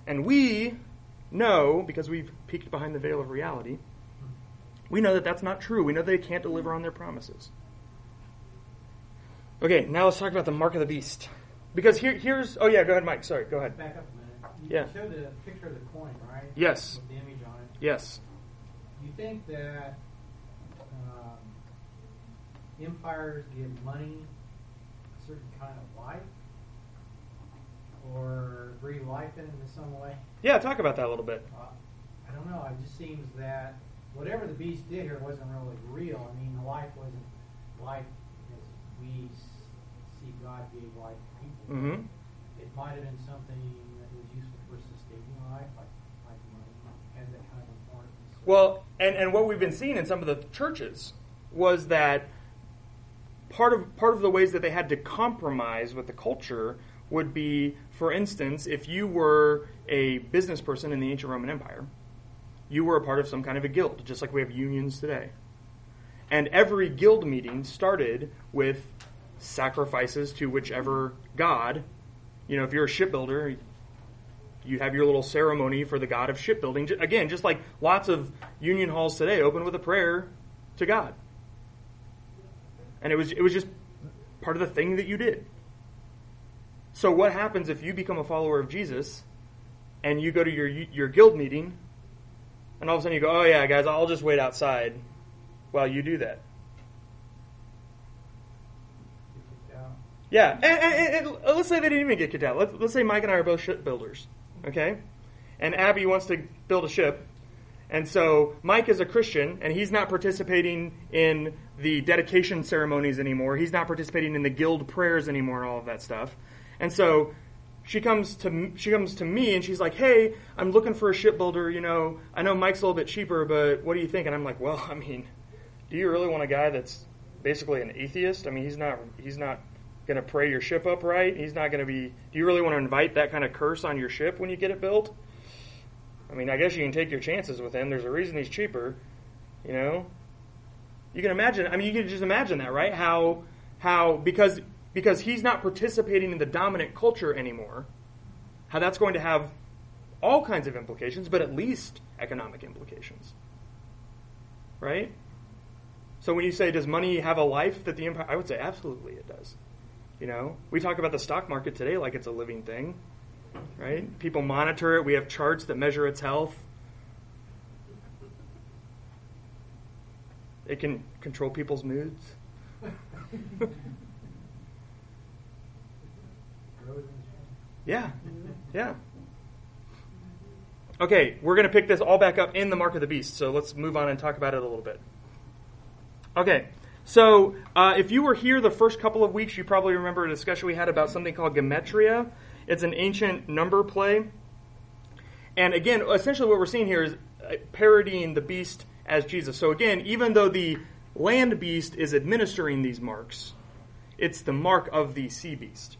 And we know because we've peeked behind the veil of reality, we know that that's not true. We know they can't deliver on their promises. Okay, now let's talk about the mark of the beast. Because here, here's. Oh, yeah, go ahead, Mike. Sorry, go ahead. Back up. You Yeah. showed the picture of the coin, right? Yes. With the image on it. Yes. You think that um, empires give money a certain kind of life? Or breathe life in it in some way? Yeah, talk about that a little bit. Uh, I don't know. It just seems that whatever the beast did here wasn't really real. I mean, the life wasn't life as we see God gave life to people. Mm-hmm. It might have been something Well, and, and what we've been seeing in some of the churches was that part of part of the ways that they had to compromise with the culture would be, for instance, if you were a business person in the ancient Roman Empire, you were a part of some kind of a guild, just like we have unions today. And every guild meeting started with sacrifices to whichever god. You know, if you're a shipbuilder, you have your little ceremony for the god of shipbuilding. Again, just like lots of union halls today open with a prayer to God. And it was it was just part of the thing that you did. So what happens if you become a follower of Jesus and you go to your your guild meeting and all of a sudden you go, "Oh yeah, guys, I'll just wait outside while you do that." Yeah, and, and, and- and let's say they didn't even get kicked out. Let's, let's say Mike and I are both shipbuilders, okay? And Abby wants to build a ship, and so Mike is a Christian, and he's not participating in the dedication ceremonies anymore. He's not participating in the guild prayers anymore, and all of that stuff. And so she comes to she comes to me, and she's like, "Hey, I'm looking for a shipbuilder. You know, I know Mike's a little bit cheaper, but what do you think?" And I'm like, "Well, I mean, do you really want a guy that's basically an atheist? I mean, he's not he's not going to pray your ship up right. He's not going to be. Do you really want to invite that kind of curse on your ship when you get it built? I mean, I guess you can take your chances with him. There's a reason he's cheaper, you know. You can imagine. I mean, you can just imagine that, right? How how because because he's not participating in the dominant culture anymore. How that's going to have all kinds of implications, but at least economic implications, right? So when you say, does money have a life that the empire? I would say absolutely it does. You know, we talk about the stock market today like it's a living thing, right? People monitor it. We have charts that measure its health. It can control people's moods. Grows and changes. Yeah, yeah. Okay, we're going to pick this all back up in the Mark of the Beast. So let's move on and talk about it a little bit. Okay, so uh, if you were here the first couple of weeks, you probably remember a discussion we had about something called gematria. It's an ancient number play. And again, essentially what we're seeing here is uh, parodying the beast as Jesus. So again, even though the land beast is administering these marks, it's the mark of the sea beast.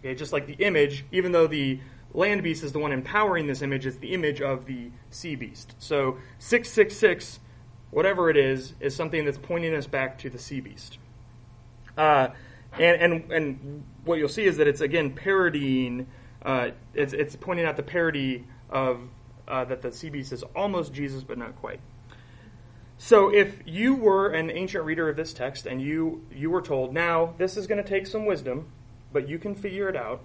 Okay, just like the image, even though the land beast is the one empowering this image, it's the image of the sea beast. So 666, whatever it is, is something that's pointing us back to the sea beast. Uh, and, and, and what you'll see is that it's, again, parodying, uh, it's, it's pointing out the parody of uh, that the sea beast is almost Jesus, but not quite. So if you were an ancient reader of this text and you, you were told, now this is going to take some wisdom, but you can figure it out.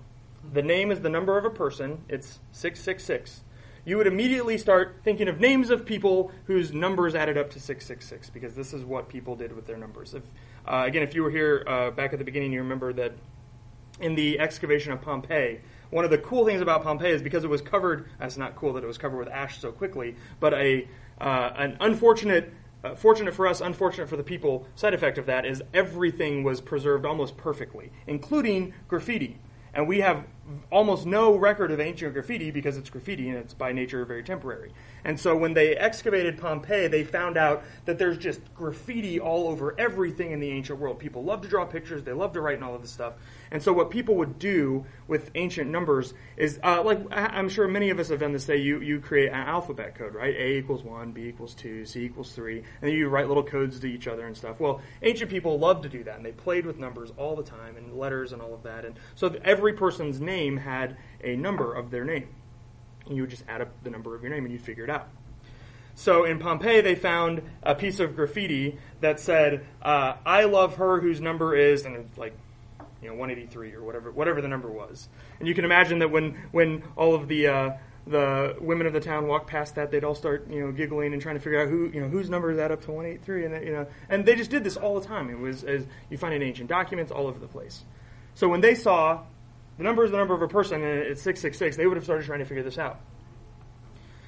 The name is the number of a person, it's 666. You would immediately start thinking of names of people whose numbers added up to 666 because this is what people did with their numbers. If, uh, again, if you were here uh, back at the beginning, you remember that in the excavation of Pompeii. One of the cool things about Pompeii is because it was covered. That's not cool that it was covered with ash so quickly, but a uh, an unfortunate. Uh, fortunate for us, unfortunate for the people. Side effect of that is everything was preserved almost perfectly, including graffiti. And we have almost no record of ancient graffiti because it's graffiti and it's by nature very temporary. And so when they excavated Pompeii, they found out that there's just graffiti all over everything in the ancient world. People love to draw pictures, they love to write and all of this stuff. And so what people would do with ancient numbers is, uh, like I'm sure many of us have done this. Say you you create an alphabet code, right? A equals one, B equals two, C equals three, and then you write little codes to each other and stuff. Well, ancient people loved to do that, and they played with numbers all the time and letters and all of that. And so every person's name had a number of their name, and you would just add up the number of your name and you'd figure it out. So in Pompeii, they found a piece of graffiti that said, uh, "I love her whose number is," and it's like, you know, 183 or whatever, whatever the number was. And you can imagine that when when all of the uh, the women of the town walked past that, they'd all start, you know, giggling and trying to figure out who, you know, whose number is that up to 183, and you know, and they just did this all the time. It was as you find in ancient documents all over the place. So when they saw the number is the number of a person and it's 666, they would have started trying to figure this out.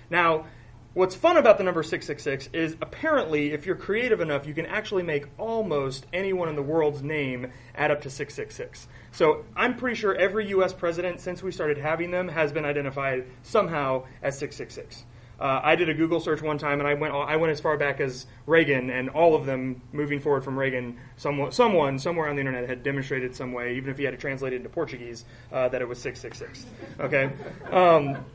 Now, what's fun about the number 666 is apparently, if you're creative enough, you can actually make almost anyone in the world's name add up to 666. So I'm pretty sure every U.S. president since we started having them has been identified somehow as 666. Uh, I did a Google search one time, and I went I went as far back as Reagan, and all of them moving forward from Reagan, someone, someone somewhere on the internet had demonstrated some way, even if he had to translate it into Portuguese, uh, that it was six six six. Okay, um,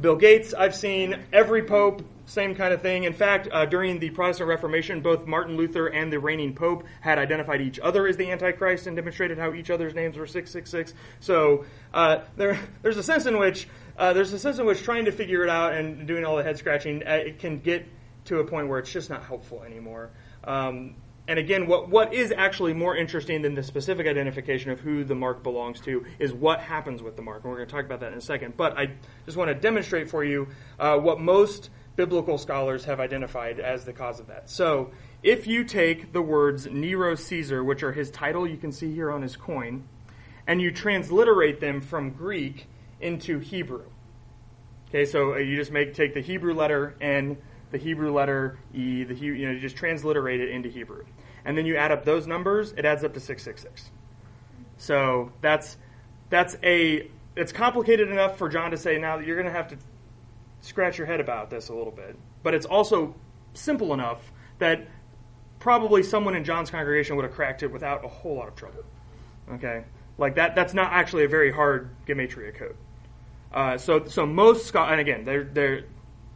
Bill Gates, I've seen every pope, same kind of thing. In fact, uh, during the Protestant Reformation, both Martin Luther and the reigning pope had identified each other as the Antichrist and demonstrated how each other's names were 666. So uh, there, there's a sense in which uh, there's a sense in which trying to figure it out and doing all the head scratching uh, it can get to a point where it's just not helpful anymore. Um, and again, what, what is actually more interesting than the specific identification of who the mark belongs to is what happens with the mark. And we're going to talk about that in a second. But I just want to demonstrate for you uh, what most biblical scholars have identified as the cause of that. So if you take the words Nero Caesar, which are his title, you can see here on his coin, and you transliterate them from Greek into Hebrew. Okay, so uh, you just make take the Hebrew letter N, the Hebrew letter E, the you know you just transliterate it into Hebrew, and then you add up those numbers. It adds up to six six six. So that's that's a it's complicated enough for John to say now that you're going to have to scratch your head about this a little bit, but it's also simple enough that probably someone in John's congregation would have cracked it without a whole lot of trouble. Okay, like that that's not actually a very hard gematria code. Uh, so, so most scholars, and again, there, there,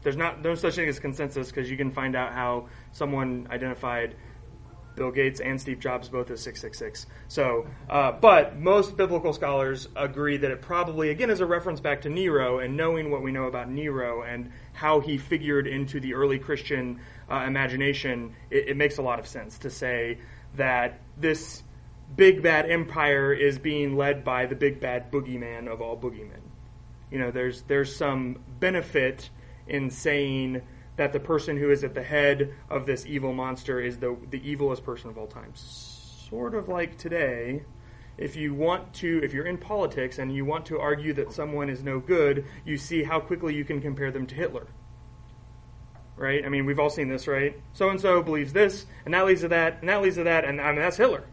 there's not no such thing as consensus because you can find out how someone identified Bill Gates and Steve Jobs both as 666. So, uh, but most biblical scholars agree that it probably, again, is a reference back to Nero and knowing what we know about Nero and how he figured into the early Christian uh, imagination, it, it makes a lot of sense to say that this big bad empire is being led by the big bad boogeyman of all boogeymen you know there's there's some benefit in saying that the person who is at the head of this evil monster is the the evilest person of all time. Sort of like today if you want to if you're in politics and you want to argue that someone is no good you see how quickly you can compare them to Hitler. Right? I mean we've all seen this right? So and so believes this and that leads to that and that leads to that and I mean that's Hitler.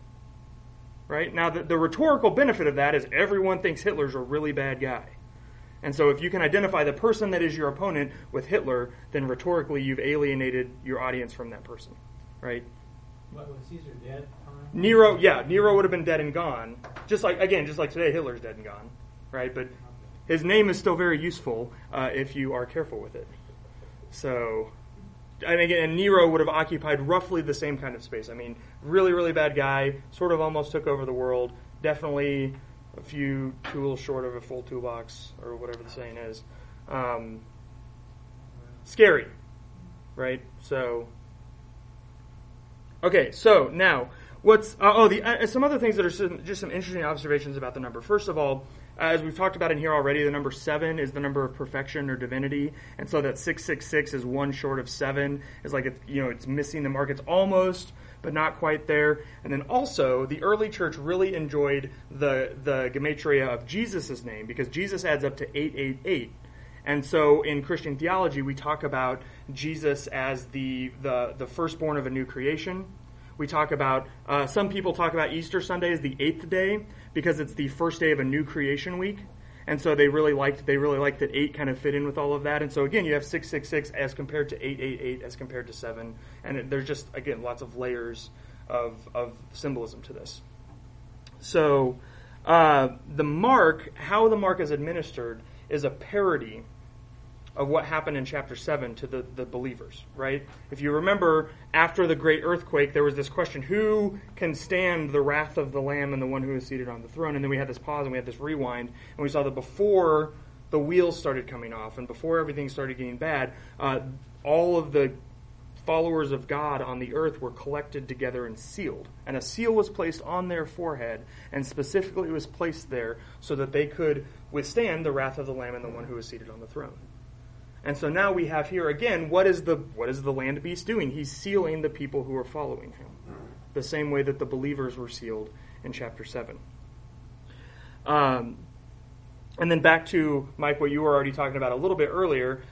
Right? Now the, the rhetorical benefit of that is everyone thinks Hitler's a really bad guy and so, if you can identify the person that is your opponent with Hitler, then rhetorically you've alienated your audience from that person, right? What was Caesar dead? at the time? Nero, yeah, Nero would have been dead and gone. Just like again, just like today, Hitler's dead and gone, right? But his name is still very useful uh, if you are careful with it. So, and again, and Nero would have occupied roughly the same kind of space. I mean, really, really bad guy, sort of almost took over the world. Definitely a few tools short of a full toolbox or whatever the saying is. Um, scary, right? So, okay, so now What's uh, oh the uh, some other things that are some, just some interesting observations about the number. First of all, as we've talked about in here already, the number seven is the number of perfection or divinity, and so that six six six is one short of seven. It's like it's you know it's missing the mark. It's almost but not quite there. And then also, the early church really enjoyed the the gematria of Jesus' name because Jesus adds up to eight eight eight. And so in Christian theology, we talk about Jesus as the, the, the firstborn of a new creation. We talk about, uh, some people talk about Easter Sunday as the eighth day because it's the first day of a new creation week. And so they really liked, they really liked that eight kind of fit in with all of that. And so again, you have 666 as compared to 888 as compared to seven. And it, there's just, again, lots of layers of, of symbolism to this. So, uh, the mark, how the mark is administered, is a parody of what happened in chapter 7 to the, the believers, right? If you remember, after the great earthquake, there was this question who can stand the wrath of the Lamb and the one who is seated on the throne? And then we had this pause and we had this rewind, and we saw that before the wheels started coming off and before everything started getting bad, uh, all of the followers of God on the earth were collected together and sealed. And a seal was placed on their forehead, and specifically it was placed there so that they could withstand the wrath of the Lamb and the one who is seated on the throne. And so now we have here again what is the what is the land beast doing? He's sealing the people who are following him. The same way that the believers were sealed in chapter 7. Um, and then back to Mike, what you were already talking about a little bit earlier.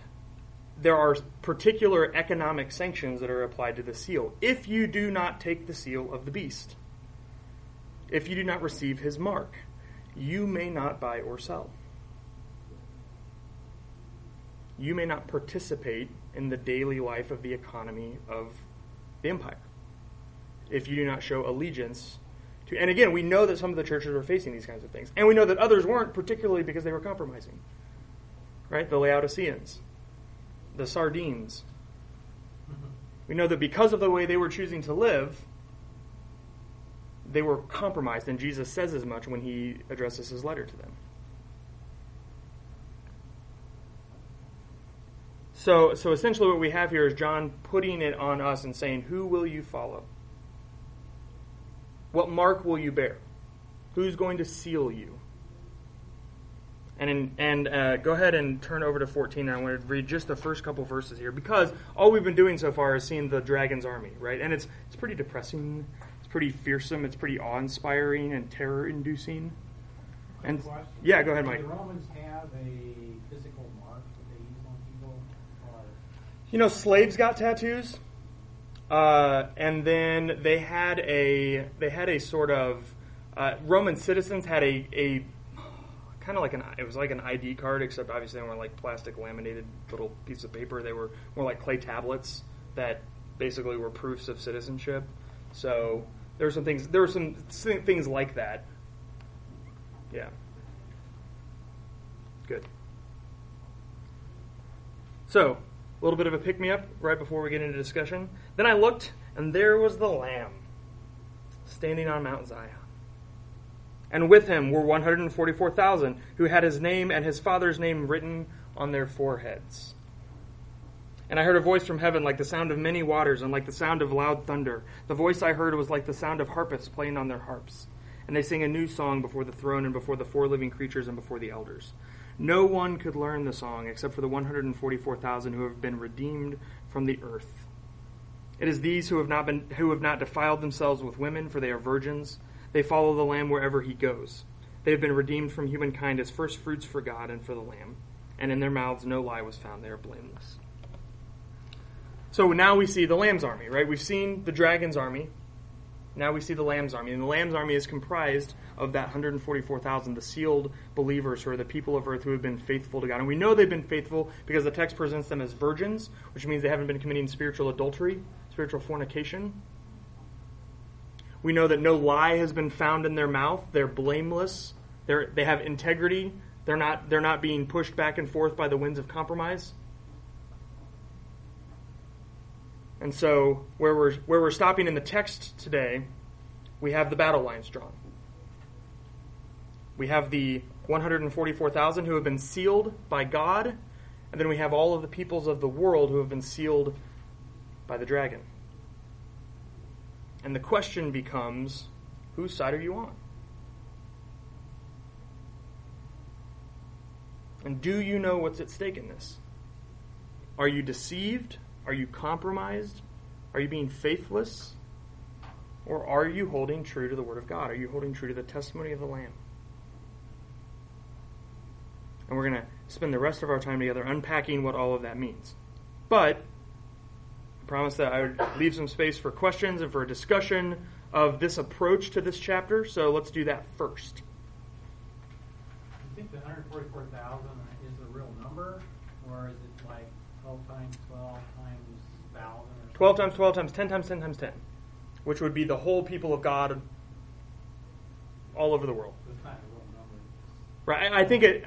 There are particular economic sanctions that are applied to the seal. If you do not take the seal of the beast, if you do not receive his mark, you may not buy or sell you may not participate in the daily life of the economy of the empire if you do not show allegiance to. And again, we know that some of the churches were facing these kinds of things, and we know that others weren't, particularly because they were compromising. Right? The Laodiceans, the Sardians. Mm-hmm. We know that because of the way they were choosing to live, they were compromised, and Jesus says as much when he addresses his letter to them. So, so essentially, what we have here is John putting it on us and saying, Who will you follow? What mark will you bear? Who's going to seal you? And, in, and uh, go ahead and turn over to 14. And I want to read just the first couple verses here because all we've been doing so far is seeing the dragon's army, right? And it's, it's pretty depressing. It's pretty fearsome. It's pretty awe inspiring and terror inducing. And yeah, go ahead, Mike. The Romans have a physical mark that they use on people? Or You know, slaves got tattoos, uh, and then they had a they had a sort of uh, Roman citizens had a a kind of like an it was like an ID card, except obviously they weren't like plastic laminated little piece of paper. They were more like clay tablets that basically were proofs of citizenship. So there were some things there were some things like that. Yeah. Good. So, a little bit of a pick me up right before we get into discussion. Then I looked, and there was the Lamb standing on Mount Zion. And with him were 144,000 who had his name and his father's name written on their foreheads. And I heard a voice from heaven like the sound of many waters and like the sound of loud thunder. The voice I heard was like the sound of harpists playing on their harps. And they sang a new song before the throne and before the four living creatures and before the elders. No one could learn the song except for the 144,000 who have been redeemed from the earth. It is these who have not been who have not defiled themselves with women, for they are virgins. They follow the Lamb wherever he goes. They have been redeemed from humankind as first fruits for God and for the Lamb. And in their mouths no lie was found. They are blameless. So now we see the Lamb's army, right? We've seen the dragon's army. Now we see the Lamb's army. And the Lamb's army is comprised of that 144,000, the sealed believers who are the people of earth who have been faithful to God. And we know they've been faithful because the text presents them as virgins, which means they haven't been committing spiritual adultery, spiritual fornication. We know that no lie has been found in their mouth. They're blameless. They're, they have integrity. They're not, they're not being pushed back and forth by the winds of compromise. And so, where we're, where we're stopping in the text today, we have the battle lines drawn. We have the 144,000 who have been sealed by God, and then we have all of the peoples of the world who have been sealed by the dragon. And the question becomes whose side are you on? And do you know what's at stake in this? Are you deceived? Are you compromised? Are you being faithless? Or are you holding true to the Word of God? Are you holding true to the testimony of the Lamb? And we're going to spend the rest of our time together unpacking what all of that means. But I promised that I would leave some space for questions and for a discussion of this approach to this chapter, so let's do that first. I think the 144,000 is the real number, or is it like 12 times 12 times 1,000 or something? 12 times 12 times 10 times 10 times 10, which would be the whole people of God all over the world. It's not a real number. Right. I I think it.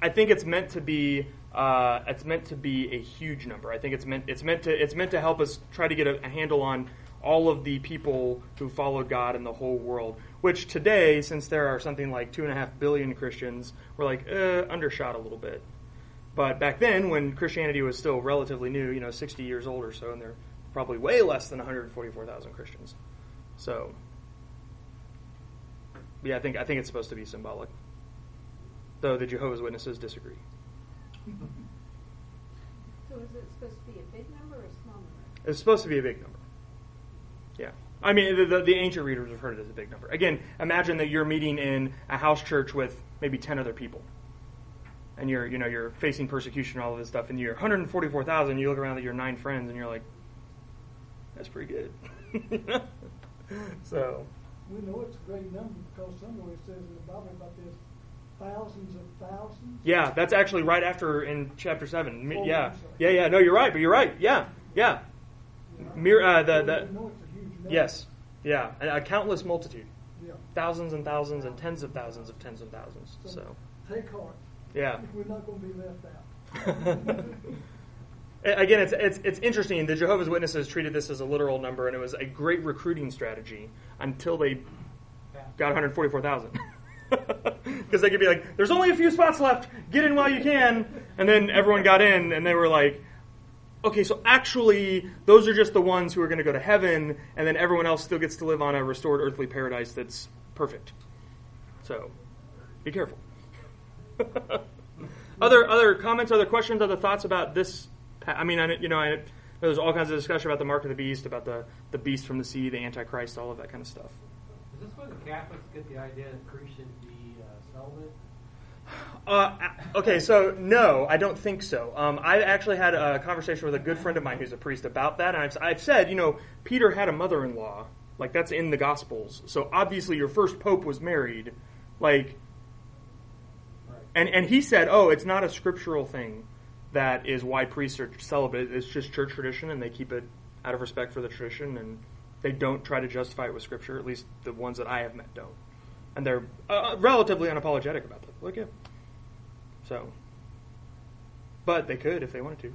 I, think it's meant to be. Uh, it's meant to be a huge number. I think it's meant. It's meant to. It's meant to help us try to get a, a handle on all of the people who followed God in the whole world. Which today, since there are something like two and a half billion Christians, we're like uh, undershot a little bit. But back then, when Christianity was still relatively new, you know, 60 years old or so, and there probably way less than 144,000 Christians. So, yeah, I think I think it's supposed to be symbolic though the Jehovah's Witnesses disagree. So is it supposed to be a big number or a small number? It's supposed to be a big number. Yeah. I mean, the, the, the ancient readers have heard it as a big number. Again, imagine that you're meeting in a house church with maybe 10 other people. And you're, you know, you're facing persecution and all of this stuff, and you're 144,000, you look around at your nine friends, and you're like, that's pretty good. so, We know it's a great number because somewhere it says in the Bible about this thousands of thousands. yeah, that's actually right after in chapter 7. Oh, Yeah. Yeah, yeah, no, you're right, but you're right. Yeah, yeah. Mir- uh, the, the, We it's a huge yes. Yeah, a, a countless multitude. Yeah. thousands and thousands and tens of thousands of tens of thousands. So, Take heart. yeah. We're not going to be left out. Again, it's, it's it's interesting. The Jehovah's Witnesses treated this as a literal number, and it was a great recruiting strategy until they got 144,000. Because they could be like, "There's only a few spots left. Get in while you can." And then everyone got in, and they were like, "Okay, so actually, those are just the ones who are going to go to heaven, and then everyone else still gets to live on a restored earthly paradise that's perfect." So, be careful. other other comments, other questions, other thoughts about this? I mean, I, you know, I, there's all kinds of discussion about the mark of the beast, about the the beast from the sea, the antichrist, all of that kind of stuff. Is this where the Catholics get the idea that priests should be uh, celibate? Uh, okay, so no, I don't think so. Um, I actually had a conversation with a good friend of mine who's a priest about that, and I've, I've said, you know, Peter had a mother-in-law, like that's in the Gospels. So obviously, your first pope was married, like, and and he said, oh, it's not a scriptural thing. That is why priests are celibate. It's just church tradition, and they keep it out of respect for the tradition, and they don't try to justify it with scripture. At least the ones that I have met don't, and they're uh, relatively unapologetic about that. Like, yeah. So, but they could if they wanted to.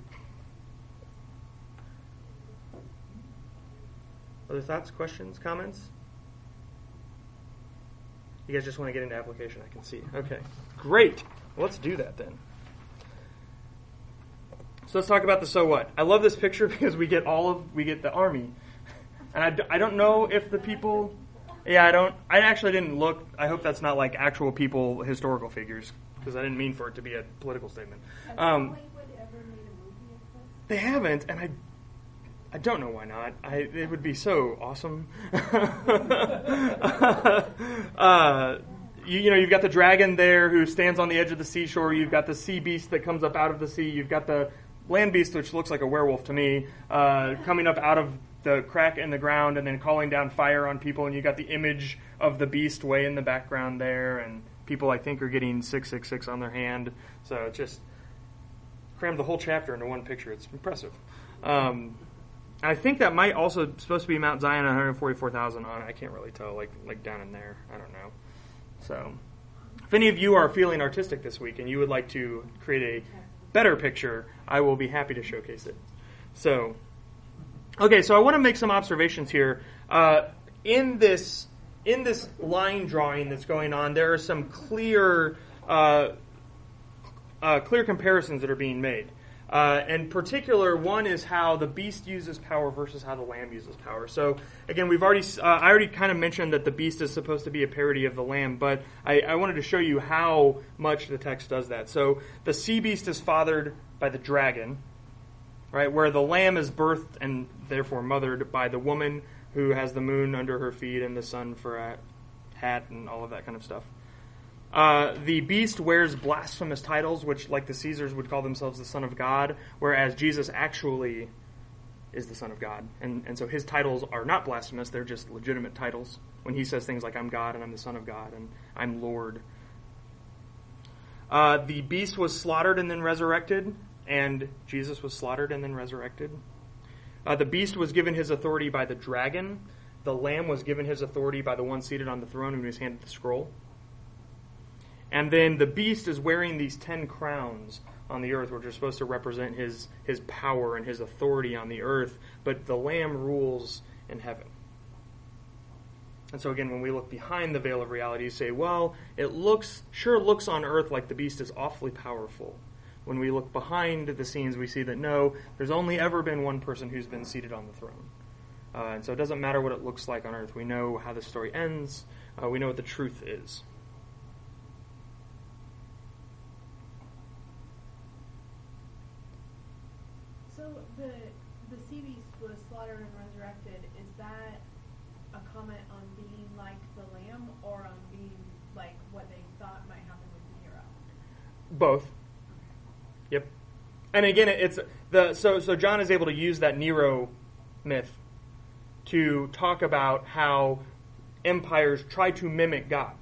Other thoughts, questions, comments? You guys just want to get into application, I can see. Okay, great. Well, let's do that then. So let's talk about the so what. I love this picture because we get all of we get the army, and I, d- I don't know if the people. Yeah, I don't. I actually didn't look. I hope that's not like actual people, historical figures, because I didn't mean for it to be a political statement. Um, Hollywood ever made a movie of this? they haven't, and I, I don't know why not. I it would be so awesome. uh, you, you know, you've got the dragon there who stands on the edge of the seashore. You've got the sea beast that comes up out of the sea. You've got the land beast, which looks like a werewolf to me, uh, coming up out of the crack in the ground and then calling down fire on people. And you got the image of the beast way in the background there, and people I think are getting six six six on their hand. So it's just crammed the whole chapter into one picture. It's impressive. Um, I think that might also supposed to be Mount Zion, 144,000 on it. I can't really tell, like like down in there. I don't know. So, if any of you are feeling artistic this week and you would like to create a better picture, I will be happy to showcase it. So, okay, so I want to make some observations here. Uh, in this in this line drawing that's going on, there are some clear uh, uh, clear comparisons that are being made. Uh, in particular, one is how the beast uses power versus how the lamb uses power. So, again, we've already, uh, I already kind of mentioned that the beast is supposed to be a parody of the lamb, but I, I wanted to show you how much the text does that. So, the sea beast is fathered by the dragon, right? Where the lamb is birthed and therefore mothered by the woman who has the moon under her feet and the sun for a hat and all of that kind of stuff. Uh, the beast wears blasphemous titles, which, like the Caesars, would call themselves the Son of God, whereas Jesus actually is the Son of God. And, and so his titles are not blasphemous, they're just legitimate titles. When he says things like, I'm God and I'm the Son of God and I'm Lord. Uh, the beast was slaughtered and then resurrected, and Jesus was slaughtered and then resurrected. Uh, the beast was given his authority by the dragon. The lamb was given his authority by the one seated on the throne who was handed the scroll. And then the beast is wearing these ten crowns on the earth, which are supposed to represent his, his power and his authority on the earth, but the lamb rules in heaven. And so again, when we look behind the veil of reality, you say, well, it looks sure looks on earth like the beast is awfully powerful. When we look behind the scenes, we see that no, there's only ever been one person who's been seated on the throne. Uh, and so it doesn't matter what it looks like on earth. We know how the story ends. Uh, we know what the truth is. So the the sea beast was slaughtered and resurrected. Is that a comment on being like the lamb, or on being like what they thought might happen with Nero? Both. Yep. And again, it's the so so John is able to use that Nero myth to talk about how empires try to mimic God.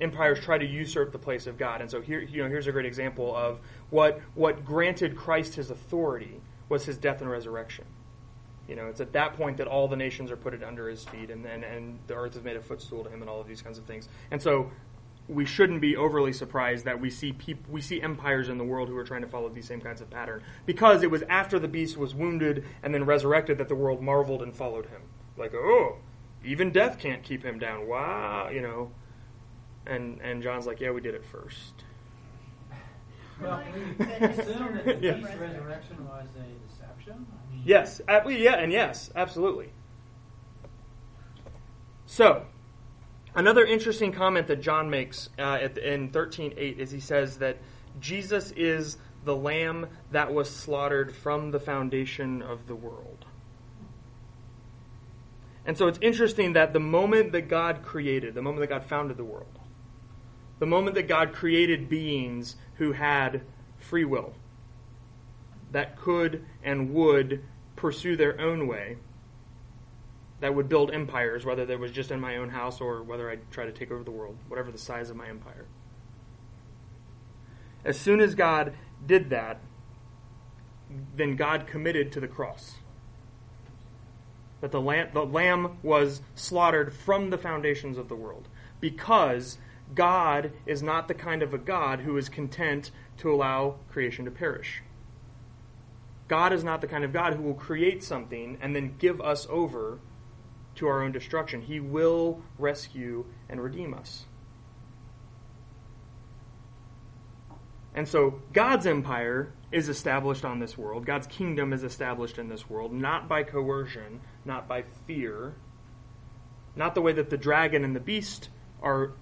Empires try to usurp the place of God, and so here you know here's a great example of what what granted Christ his authority was his death and resurrection. You know, it's at that point that all the nations are put under his feet, and and, and the earth is made a footstool to him, and all of these kinds of things. And so we shouldn't be overly surprised that we see peop- we see empires in the world who are trying to follow these same kinds of pattern. Because it was after the beast was wounded and then resurrected that the world marveled and followed him. Like oh even death can't keep him down. Wow you know. And and John's like yeah we did it first Well, we the assume that the Yeah. beast resurrection was a deception. I mean, Yes, uh, well, yeah, and yes, absolutely. So, another interesting comment that John makes uh, at the, in thirteen eight is he says that Jesus is the Lamb that was slaughtered from the foundation of the world. And so it's interesting that the moment that God created, the moment that God founded the world, the moment that God created beings who had free will, that could and would pursue their own way, that would build empires, whether that was just in my own house or whether I try to take over the world, whatever the size of my empire. As soon as God did that, then God committed to the cross. That the lamb, the lamb was slaughtered from the foundations of the world because God is not the kind of a God who is content to allow creation to perish. God is not the kind of God who will create something and then give us over to our own destruction. He will rescue and redeem us. And so God's empire is established on this world. God's kingdom is established in this world, not by coercion, not by fear, not the way that the dragon and the beast are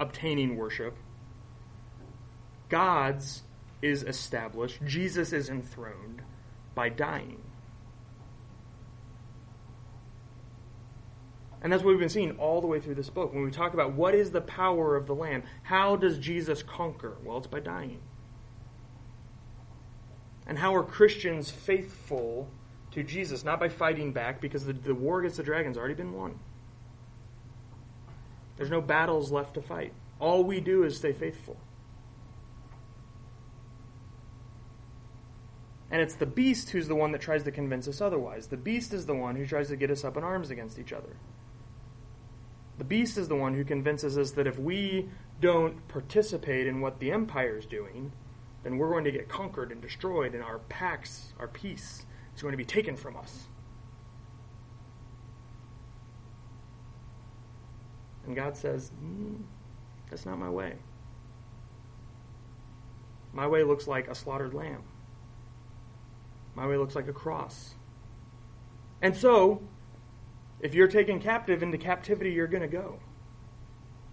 obtaining worship. God's is established, Jesus is enthroned by dying. And that's what we've been seeing all the way through this book. When we talk about what is the power of the Lamb, how does Jesus conquer? Well, it's by dying. And how are Christians faithful to Jesus? Not by fighting back, because the, the war against the dragon's already been won. There's no battles left to fight. All we do is stay faithful. And it's the beast who's the one that tries to convince us otherwise. The beast is the one who tries to get us up in arms against each other. The beast is the one who convinces us that if we don't participate in what the empire is doing, then we're going to get conquered and destroyed, and our pax, our peace, is going to be taken from us. And God says, mm, That's not my way. My way looks like a slaughtered lamb. My way looks like a cross. And so, if you're taken captive into captivity, you're going to go.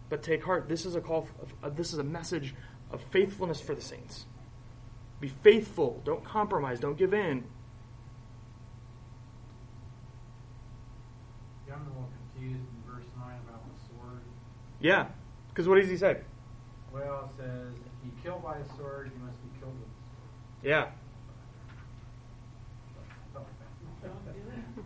But take heart. This is a call. Of, uh, this is a message of faithfulness for the saints. Be faithful. Don't compromise. Don't give in. Yeah, I'm a little confused in verse 9 about the sword. Yeah. Because what does he say? Well, it says, if you kill by the sword, you must be killed with the sword. Yeah. Don't do it.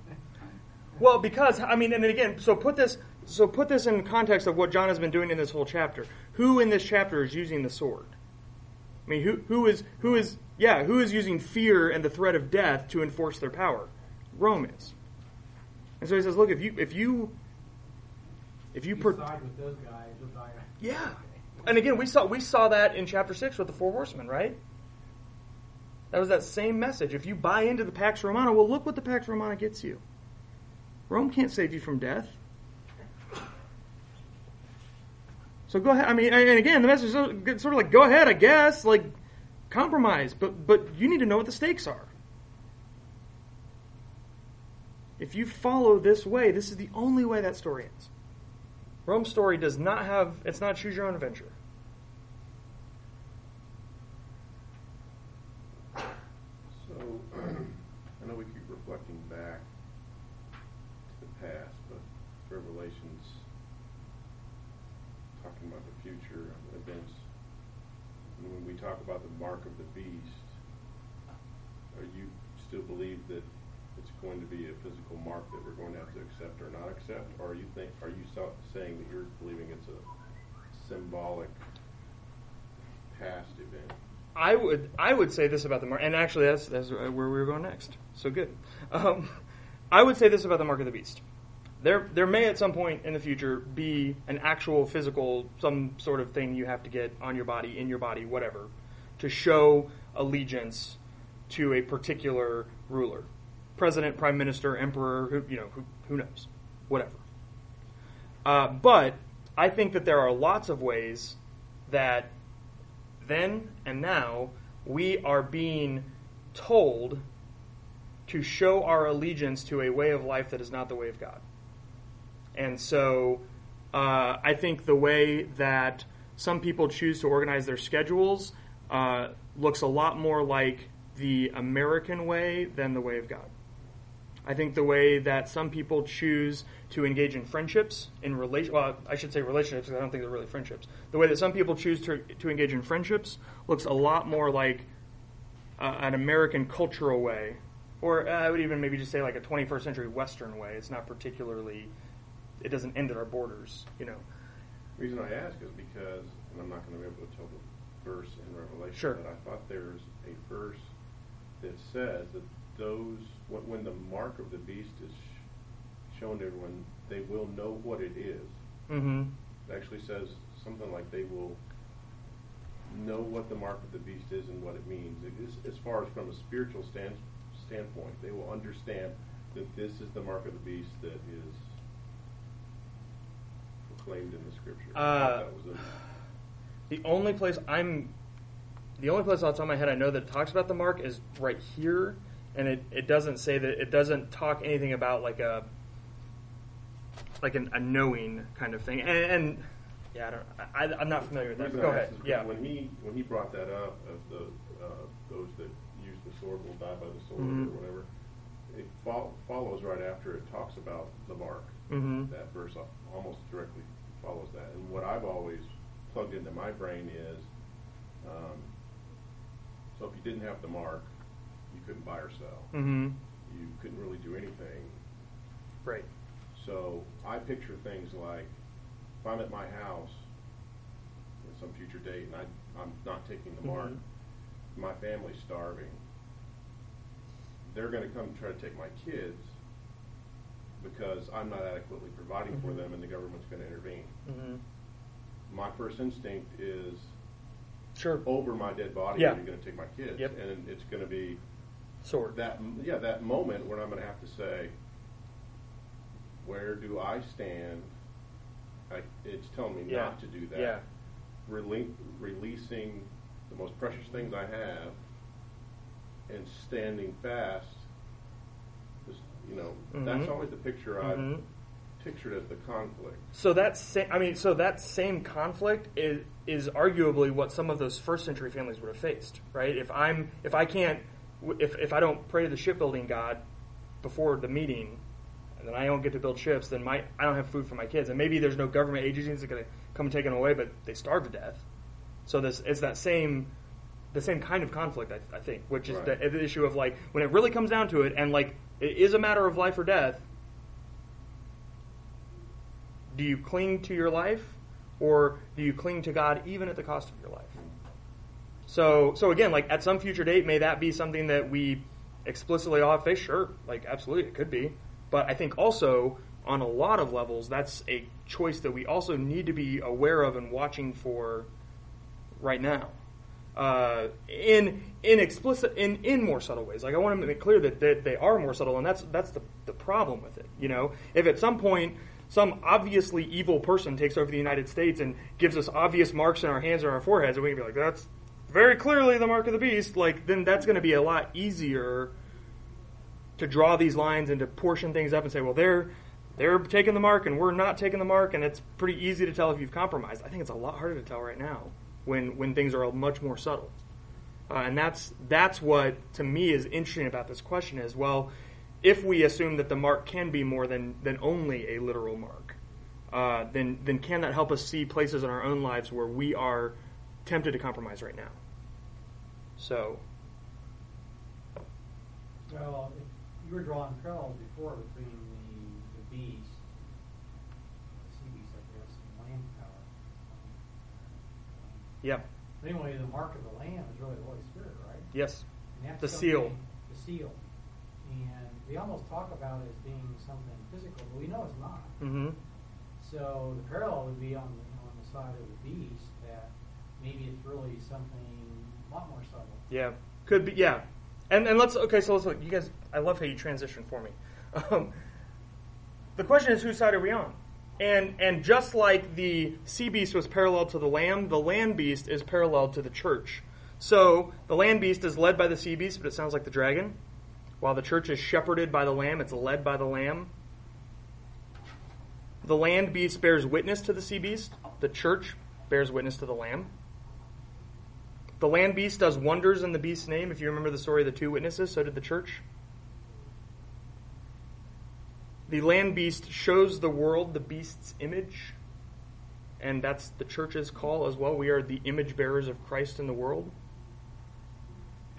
Well, because I mean, and again, so put this so put this in context of what John has been doing in this whole chapter. Who in this chapter is using the sword? I mean, who who is who is yeah who is using fear and the threat of death to enforce their power? Rome is. And so he says, look, if you if you if you If per- side with those guys, you'll die. yeah, and again, we saw we saw that in chapter six with the four horsemen, right? That was that same message. If you buy into the Pax Romana, well, look what the Pax Romana gets you. Rome can't save you from death. So go ahead. I mean, and again, the message is sort of like, go ahead, I guess, like compromise, but but you need to know what the stakes are. If you follow this way, this is the only way that story ends. Rome's story does not have, it's not choose your own adventure. So, I know we keep reflecting back to the past, but Revelation's talking about the future events. And when we talk about the mark of the beast, are you still believe that it's going to be a physical mark that we're going to have to accept or not accept, or are you think are you saying that you're believing it's a symbolic past event? I would I would say this about the mark, and actually that's that's where we were going next. So good. Um, I would say this about the mark of the beast. There there may at some point in the future be an actual physical some sort of thing you have to get on your body in your body whatever to show allegiance to a particular ruler, president, prime minister, emperor, who you know who who knows, whatever. Uh, but I think that there are lots of ways that then and now we are being told to show our allegiance to a way of life that is not the way of God. And so uh, I think the way that some people choose to organize their schedules uh, looks a lot more like the American way than the way of God. I think the way that some people choose to engage in friendships, in relation, well, I should say relationships, because I don't think they're really friendships. The way that some people choose to, to engage in friendships looks a lot more like uh, an American cultural way, or uh, I would even maybe just say like a 21st century Western way. It's not particularly, it doesn't end at our borders, you know. The reason I ask is because, and I'm not going to be able to tell the verse in Revelation, Sure. but I thought there's a verse that says that those, when, when the mark of the beast is sh- shown to everyone, they will know what it is. Mm-hmm. It actually says something like they will know what the mark of the beast is and what it means. It is, as far as from a spiritual stand, standpoint, they will understand that this is the mark of the beast that is proclaimed in the scripture. Uh, a, The only place I'm, the only place off the top of my head I know that talks about the mark is right here, and it, it doesn't say that it doesn't talk anything about like a like an, a knowing kind of thing. And, and yeah, I don't, I, I'm not familiar with that. Go ahead. Yeah. When he when he brought that up of the uh, those that use the sword will die by the sword Mhm. or whatever, it fol- follows right after it talks about the mark. Mhm. That verse almost directly follows that. And what I've always plugged into my brain is, um, so if you didn't have the mark, couldn't buy or sell. Mm-hmm. You couldn't really do anything. Right. So I picture things like if I'm at my house at some future date and I, I'm not taking the mark, Mhm. my family's starving. They're going to come try to take my kids because I'm not adequately providing for Mhm. them and the government's going to intervene. Mm-hmm. My first instinct is Sure. over my dead body, Yeah. you're going to take my kids. Yep. And it's going to be Sword. that yeah that moment when I'm going to have to say, where do I stand? I, it's telling me Yeah. not to do that. Yeah. Rele- releasing the most precious things I have, and standing fast. Just, you know, Mhm. that's always the picture I've Mhm. pictured as the conflict. So that sa- I mean, so that same conflict is is arguably what some of those first century families would have faced, right? If I'm if I can't if if I don't pray to the shipbuilding god before the meeting, and then I don't get to build ships, then my I don't have food for my kids, and maybe there's no government agencies that going to come and take them away, but they starve to death. So this it's that same the same kind of conflict, I, I think, which is Right. the, the issue of like when it really comes down to it, and like it is a matter of life or death. Do you cling to your life, or do you cling to God even at the cost of your life? So, so again, like at some future date, may that be something that we explicitly all face? Sure, like absolutely, it could be. But I think also on a lot of levels, that's a choice that we also need to be aware of and watching for right now. Uh, in in explicit in, in more subtle ways. Like I want to make clear that, that they are more subtle, and that's that's the the problem with it. You know, if at some point some obviously evil person takes over the United States and gives us obvious marks in our hands or our foreheads, and we can be like, that's very clearly the mark of the beast. Like then that's going to be a lot easier to draw these lines and to portion things up and say, well, they're they're taking the mark and we're not taking the mark, and it's pretty easy to tell if you've compromised. I think it's a lot harder to tell right now when when things are much more subtle. Uh, and that's that's what to me is interesting about this question is well, if we assume that the mark can be more than than only a literal mark, uh, then then can that help us see places in our own lives where we are tempted to compromise right now? So Well, you were drawing parallels before between the, the beast, the sea beast, I guess, and land power. yeah, But anyway, the mark of the Lamb is really the Holy Spirit, right? yes, And that's The seal. The seal. And we almost talk about it as being something physical, but we know it's not. Mm-hmm. So the parallel would be on the, on the side of the beast that maybe it's really something a lot more subtle. Yeah, could be. Yeah, and and let's okay. So let's look. You guys, I love how you transition for me. Um, the question is, whose side are we on? And and just like the sea beast was parallel to the lamb, the land beast is parallel to the church. So the land beast is led by the sea beast, but it sounds like the dragon. While the church is shepherded by the lamb, it's led by the lamb. The land beast bears witness to the sea beast. The church bears witness to the lamb. The land beast does wonders in the beast's name. If you remember the story of the two witnesses, so did the church. The land beast shows the world the beast's image, and that's the church's call as well. We are the image bearers of Christ in the world.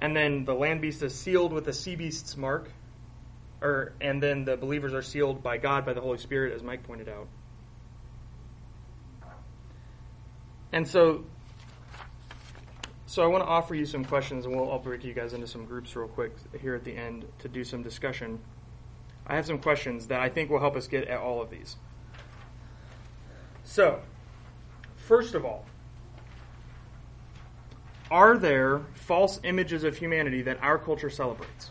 And then the land beast is sealed with the sea beast's mark, or and then the believers are sealed by God by the Holy Spirit, as Mike pointed out. And so so I want to offer you some questions, and we'll I'll break you guys into some groups real quick here at the end to do some discussion. I have some questions that I think will help us get at all of these. So, first of all, are there false images of humanity that our culture celebrates?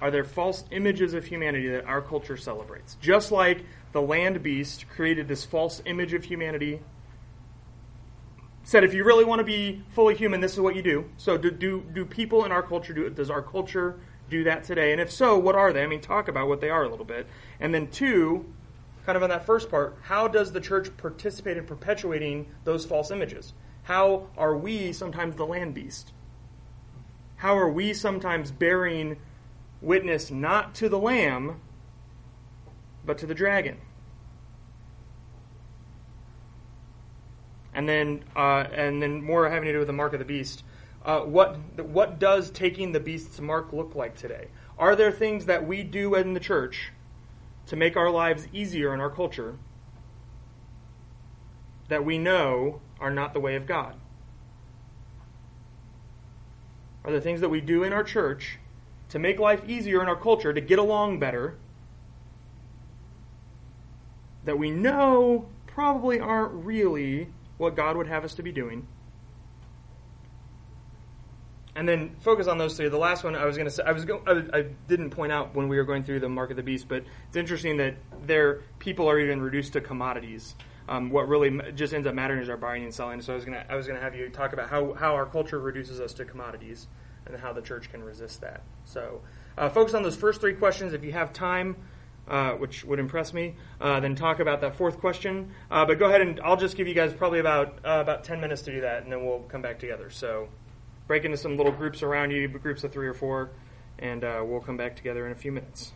Are there false images of humanity that our culture celebrates? Just like the land beast created this false image of humanity said if you really want to be fully human, this is what you do. So do do, do people in our culture do does our culture do that today? And if so, what are they? I mean, talk about what they are a little bit. And then two, kind of on that first part, how does the church participate in perpetuating those false images? How are we sometimes the land beast? How are we sometimes bearing witness not to the lamb, but to the dragon? And then uh, and then more having to do with the mark of the beast. Uh, what what does taking the beast's mark look like today? Are there things that we do in the church to make our lives easier in our culture that we know are not the way of God? Are there things that we do in our church to make life easier in our culture to get along better that we know probably aren't really what God would have us to be doing. And then focus on those three. The last one I was going to say, I was go, I, I didn't point out when we were going through the mark of the beast, but it's interesting that their people are even reduced to commodities. um, what really just ends up mattering is our buying and selling. So I was gonna I was gonna have you talk about how how our culture reduces us to commodities and how the church can resist that. So uh, focus on those first three questions. If you have time. Uh, which would impress me. Uh, then talk about that fourth question. Uh, but go ahead and I'll just give you guys probably about uh, about ten minutes to do that, and then we'll come back together. So break into some little groups around you, groups of three or four, and uh, we'll come back together in a few minutes.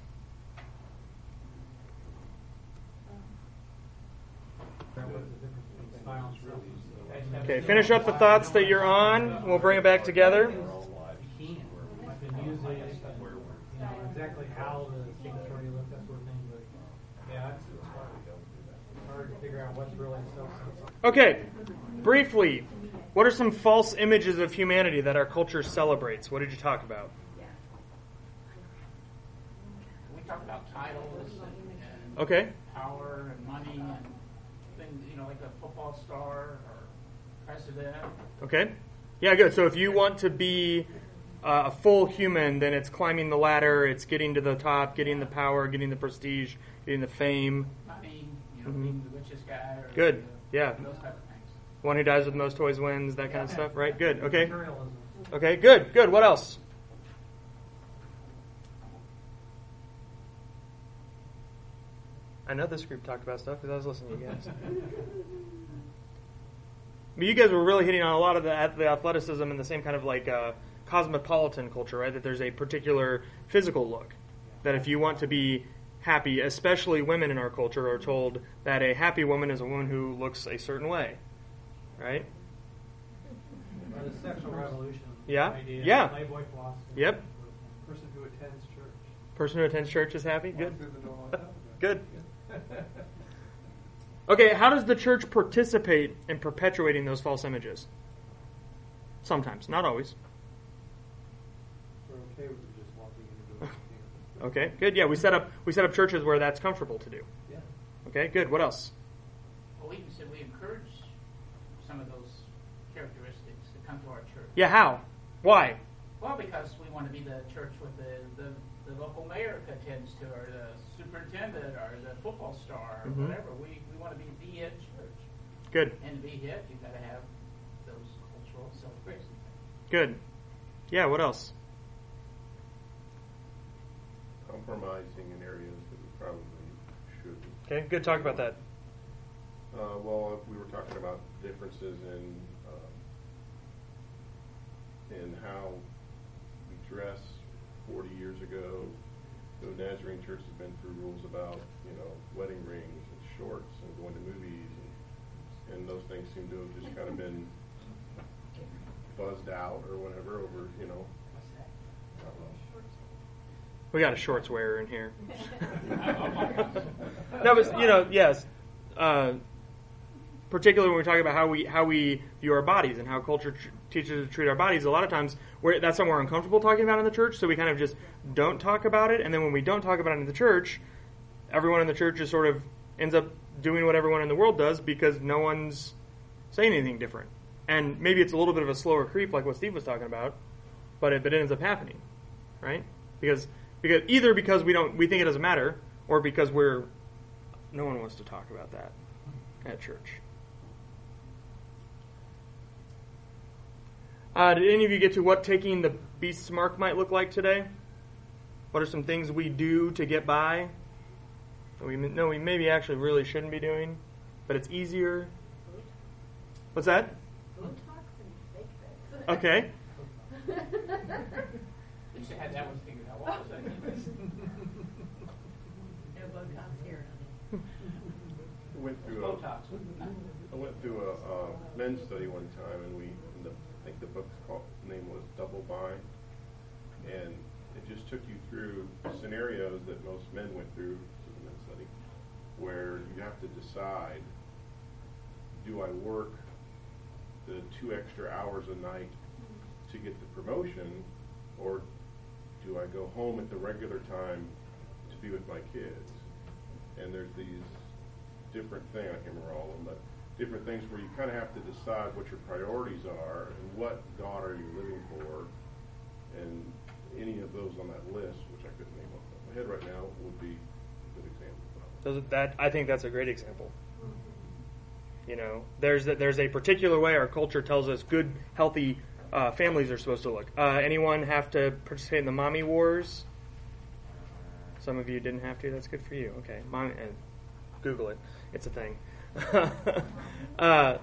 Okay, finish up the thoughts that you're on. We'll bring it back together. Exactly how the sanctuary looked, that sort of thing, but, yeah, it's, it's hard. It's hard to figure out what's really substance. Okay, briefly, what are some false images of humanity that our culture celebrates? What did you talk about? We talk about titles and Okay, power and money and things, you know, like a football star or president. okay. Yeah, good. So if you want to be uh, a full human, then it's climbing the ladder, it's getting to the top, getting the power, getting the prestige, getting the fame. You know, Mhm. being the richest guy. Or Good. Yeah. Those type of things. One who dies with most toys wins, that kind of stuff, right? Good. Okay. Okay, good, good. What else? I know this group talked about stuff because I was listening to you guys. but you guys were really hitting on a lot of the, the athleticism and the same kind of like uh, cosmopolitan culture, right? That there's a particular physical look. That if you want to be happy, especially women in our culture are told that a happy woman is a woman who looks a certain way, right? Or the sexual revolution. Yeah. Idea, Yeah. Playboy philosophy. Yep. Person who attends church. Person who attends church is happy. Good. through the door all the time. Good. Okay, how does the church participate in perpetuating those false images? Sometimes, not always. We're okay with you just walking in the door. Okay, good. Yeah, we set up we set up churches where that's comfortable to do. Yeah. Okay, good. What else? Well, we said we encourage some of those characteristics to come to our church. Yeah, how? Why? Well, because we want to be the church with the, the, the local mayor attends to, or the superintendent, or the football star, or Mhm. whatever. We, we want to be the hit church. Good. And to be hit, you've got to have those cultural celebrations. Good. Yeah, what else? Compromising in areas that we probably shouldn't. Okay, good. Talk about that. Uh, well, we were talking about differences in uh, in how we dress 40 years ago. The Nazarene Church has been through rules about you know wedding rings and shorts and going to movies, and, and those things seem to have just kind of been buzzed out or whatever over you know. I don't know. We got a shorts wearer in here. that was, you know, yes. Uh, particularly when we talk about how we how we view our bodies and how culture tr- teaches us to treat our bodies. A lot of times, we're, that's something we're uncomfortable talking about in the church, so we kind of just don't talk about it. And then when we don't talk about it in the church, everyone in the church just sort of ends up doing what everyone in the world does because no one's saying anything different. And maybe it's a little bit of a slower creep, like what Steve was talking about, but it, but it ends up happening, right? Because because either because we don't we think it doesn't matter, or because we're no one wants to talk about that at church. Uh, did any of you get to what taking the beast's mark might look like today? What are some things we do to get by? that We no, we maybe actually really shouldn't be doing, but it's easier. What's that? Okay. We should have that one figured out. What was? I went through a, Botox. I went through a, uh men's study one time, and we, and the, I think the book's called, name was Double Bind, and it just took you through scenarios that most men went through to the men's study, where you have to decide, do I work the two extra hours a night to get the promotion, or do I go home at the regular time to be with my kids? And there's these different things, I can't remember all of them, but different things where you kind of have to decide what your priorities are and what God are you living for. And any of those on that list, which I couldn't name off the top of my head right now, would be a good example. That I think that's a great example. You know, there's a, there's a particular way our culture tells us good, healthy uh, families are supposed to look. Uh, anyone have to participate in the mommy wars? Some of you didn't have to. That's good for you. Okay, Mom, uh, Google it. It's a thing. uh,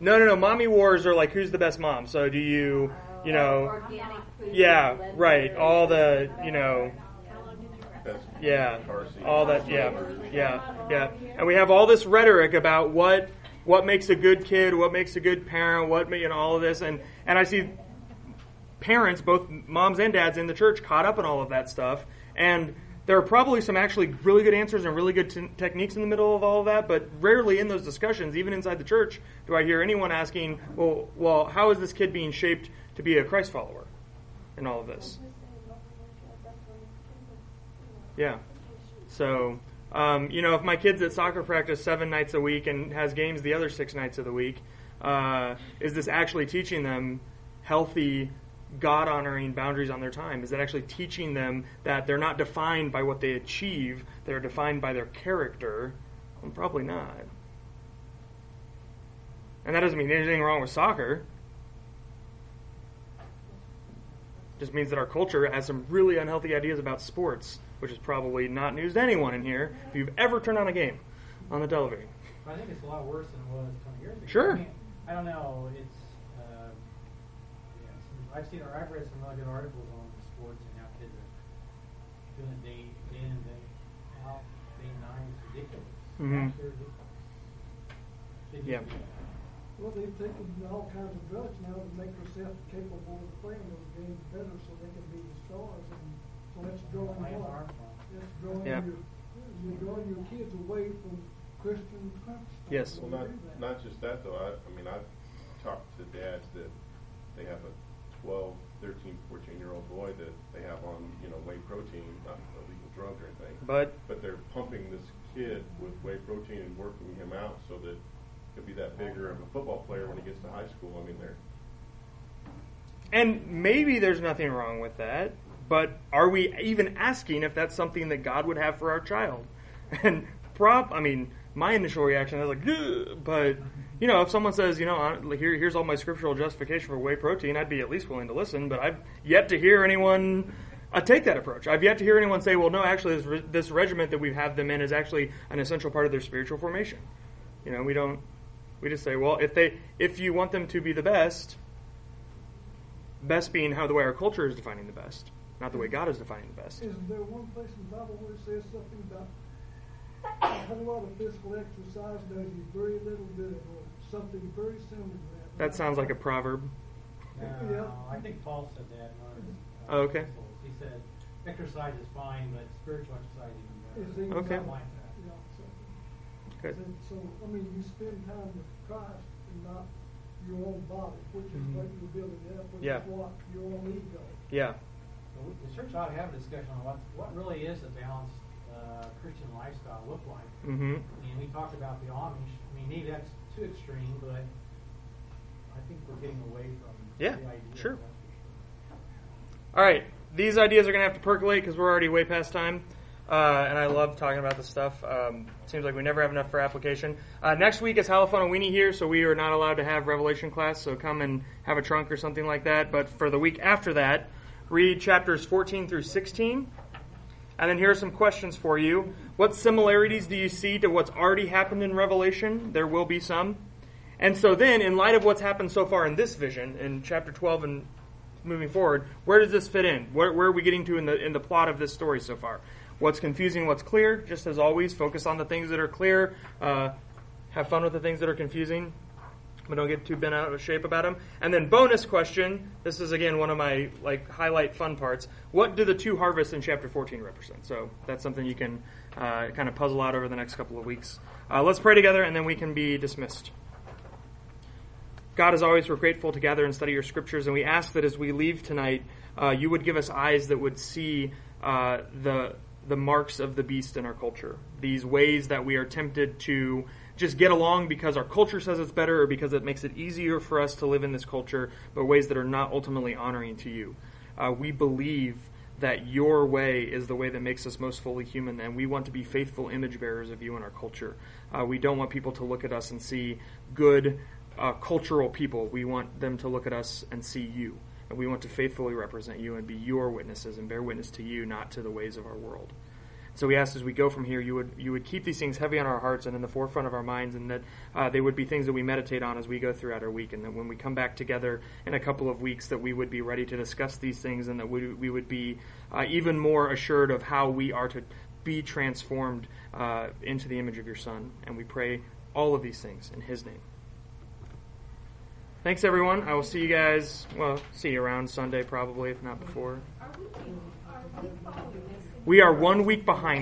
no, no, no. Mommy wars are like who's the best mom. So do you, you know, yeah, right. All the, you know, How long did you rest? That's yeah, all that, yeah, yeah, yeah. And we have all this rhetoric about what what makes a good kid, what makes a good parent, what you know, all of this, and and I see parents, both moms and dads in the church, caught up in all of that stuff, and there are probably some actually really good answers and really good t- techniques in the middle of all of that, but rarely in those discussions, even inside the church, do I hear anyone asking, "Well, well, how is this kid being shaped to be a Christ follower?" In all of this. Yeah. So, um, you know, if my kid's at soccer practice seven nights a week and has games the other six nights of the week, uh, is this actually teaching them healthy, God honoring boundaries on their time? Is it actually teaching them that they're not defined by what they achieve, they're defined by their character? Well, probably not. And that doesn't mean there's anything wrong with soccer. Just means that our culture has some really unhealthy ideas about sports, which is probably not news to anyone in here if you've ever turned on a game on the television. I think it's a lot worse than it was 20 years ago. Sure. I, mean, I don't know. It's uh, yeah, I've seen or I've read some really good articles on sports and how kids are doing it day day in and day out, day and night. It's ridiculous. Mhm. Absolutely Yeah. Well, they've taken all kinds of drugs now to make themselves capable of playing those games better so they can be the stars. And so that's drawing what? farm farm. That's drawing Yeah. your, you're drawing your kids away from Christian principles. Yes. Well, not, not just that though, I, I mean, I've talked to dads that they have a 12, 13, 14 year old boy that they have on, you know, whey protein, not illegal drug or anything. But But they're pumping this kid with whey protein and working him out so that he'll be that bigger of a football player when he gets to high school. I mean, they're, and maybe there's nothing wrong with that, but are we even asking if that's something that God would have for our child? And prop, I mean, my initial reaction is like, "Ugh," but you know, if someone says, you know, here, here's all my scriptural justification for whey protein, I'd be at least willing to listen. But I've yet to hear anyone uh, take that approach. I've yet to hear anyone say, well, no, actually, this, re- this regiment that we have them in is actually an essential part of their spiritual formation. You know, we don't. We just say, well, if they, if you want them to be the best, best being how the way our culture is defining the best, not the way God is defining the best. Isn't there one place in the Bible where it says something about a whole lot of physical exercise does you very little good, or something very similar to that? That sounds like a proverb. No, Yeah. I think Paul said that. in one of uh, Oh, okay. He said exercise is fine, but spiritual exercise even better. Is Okay. Like that. You so, Good. so, I mean, you spend time with Christ and not your own body, which is Mhm. what you're building up, which Yeah. is what your own ego. Yeah. The church ought to have a discussion on what, what really is a balanced uh, Christian lifestyle look like. Mm-hmm. And we talked about the Amish. I mean, maybe that's too extreme, but I think we're getting away from Yeah, the idea. sure. that's sure. All right. These ideas are going to have to percolate because we're already way past time. Uh, and I love talking about this stuff. Um, seems like we never have enough for application. Uh, next week is Halifon and Weenie here, so we are not allowed to have Revelation class. So come and have a trunk or something like that. But for the week after that, read chapters 14 through 16. And then here are some questions for you. What similarities do you see to what's already happened in Revelation? There will be some. And so then, in light of what's happened so far in this vision, in chapter 12 and moving forward, where does this fit in? Where, where are we getting to in the in the plot of this story so far? What's confusing? What's clear? Just as always, focus on the things that are clear. Uh, have fun with the things that are confusing, but don't get too bent out of shape about them. And then bonus question. This is again one of my like highlight fun parts. What do the two harvests in chapter 14 represent? So that's something you can uh, kind of puzzle out over the next couple of weeks. Uh, let's pray together, and then we can be dismissed. God, as always, we're grateful to gather and study your scriptures, and we ask that as we leave tonight, uh, you would give us eyes that would see uh, the the marks of the beast in our culture. These ways that we are tempted to just get along because our culture says it's better or because it makes it easier for us to live in this culture, but ways that are not ultimately honoring to you. Uh, we believe that your way is the way that makes us most fully human, and we want to be faithful image bearers of you in our culture. Uh, we don't want people to look at us and see good uh, cultural people. We want them to look at us and see you. And we want to faithfully represent you and be your witnesses and bear witness to you, not to the ways of our world. So we ask as we go from here, you would you would keep these things heavy on our hearts and in the forefront of our minds, and that uh, they would be things that we meditate on as we go throughout our week, and that when we come back together in a couple of weeks, that we would be ready to discuss these things, and that we, we would be uh, even more assured of how we are to be transformed uh, into the image of your Son. And we pray all of these things in His name. Thanks, everyone. I will see you guys. Well, see you around Sunday, probably, if not before. We are one week behind.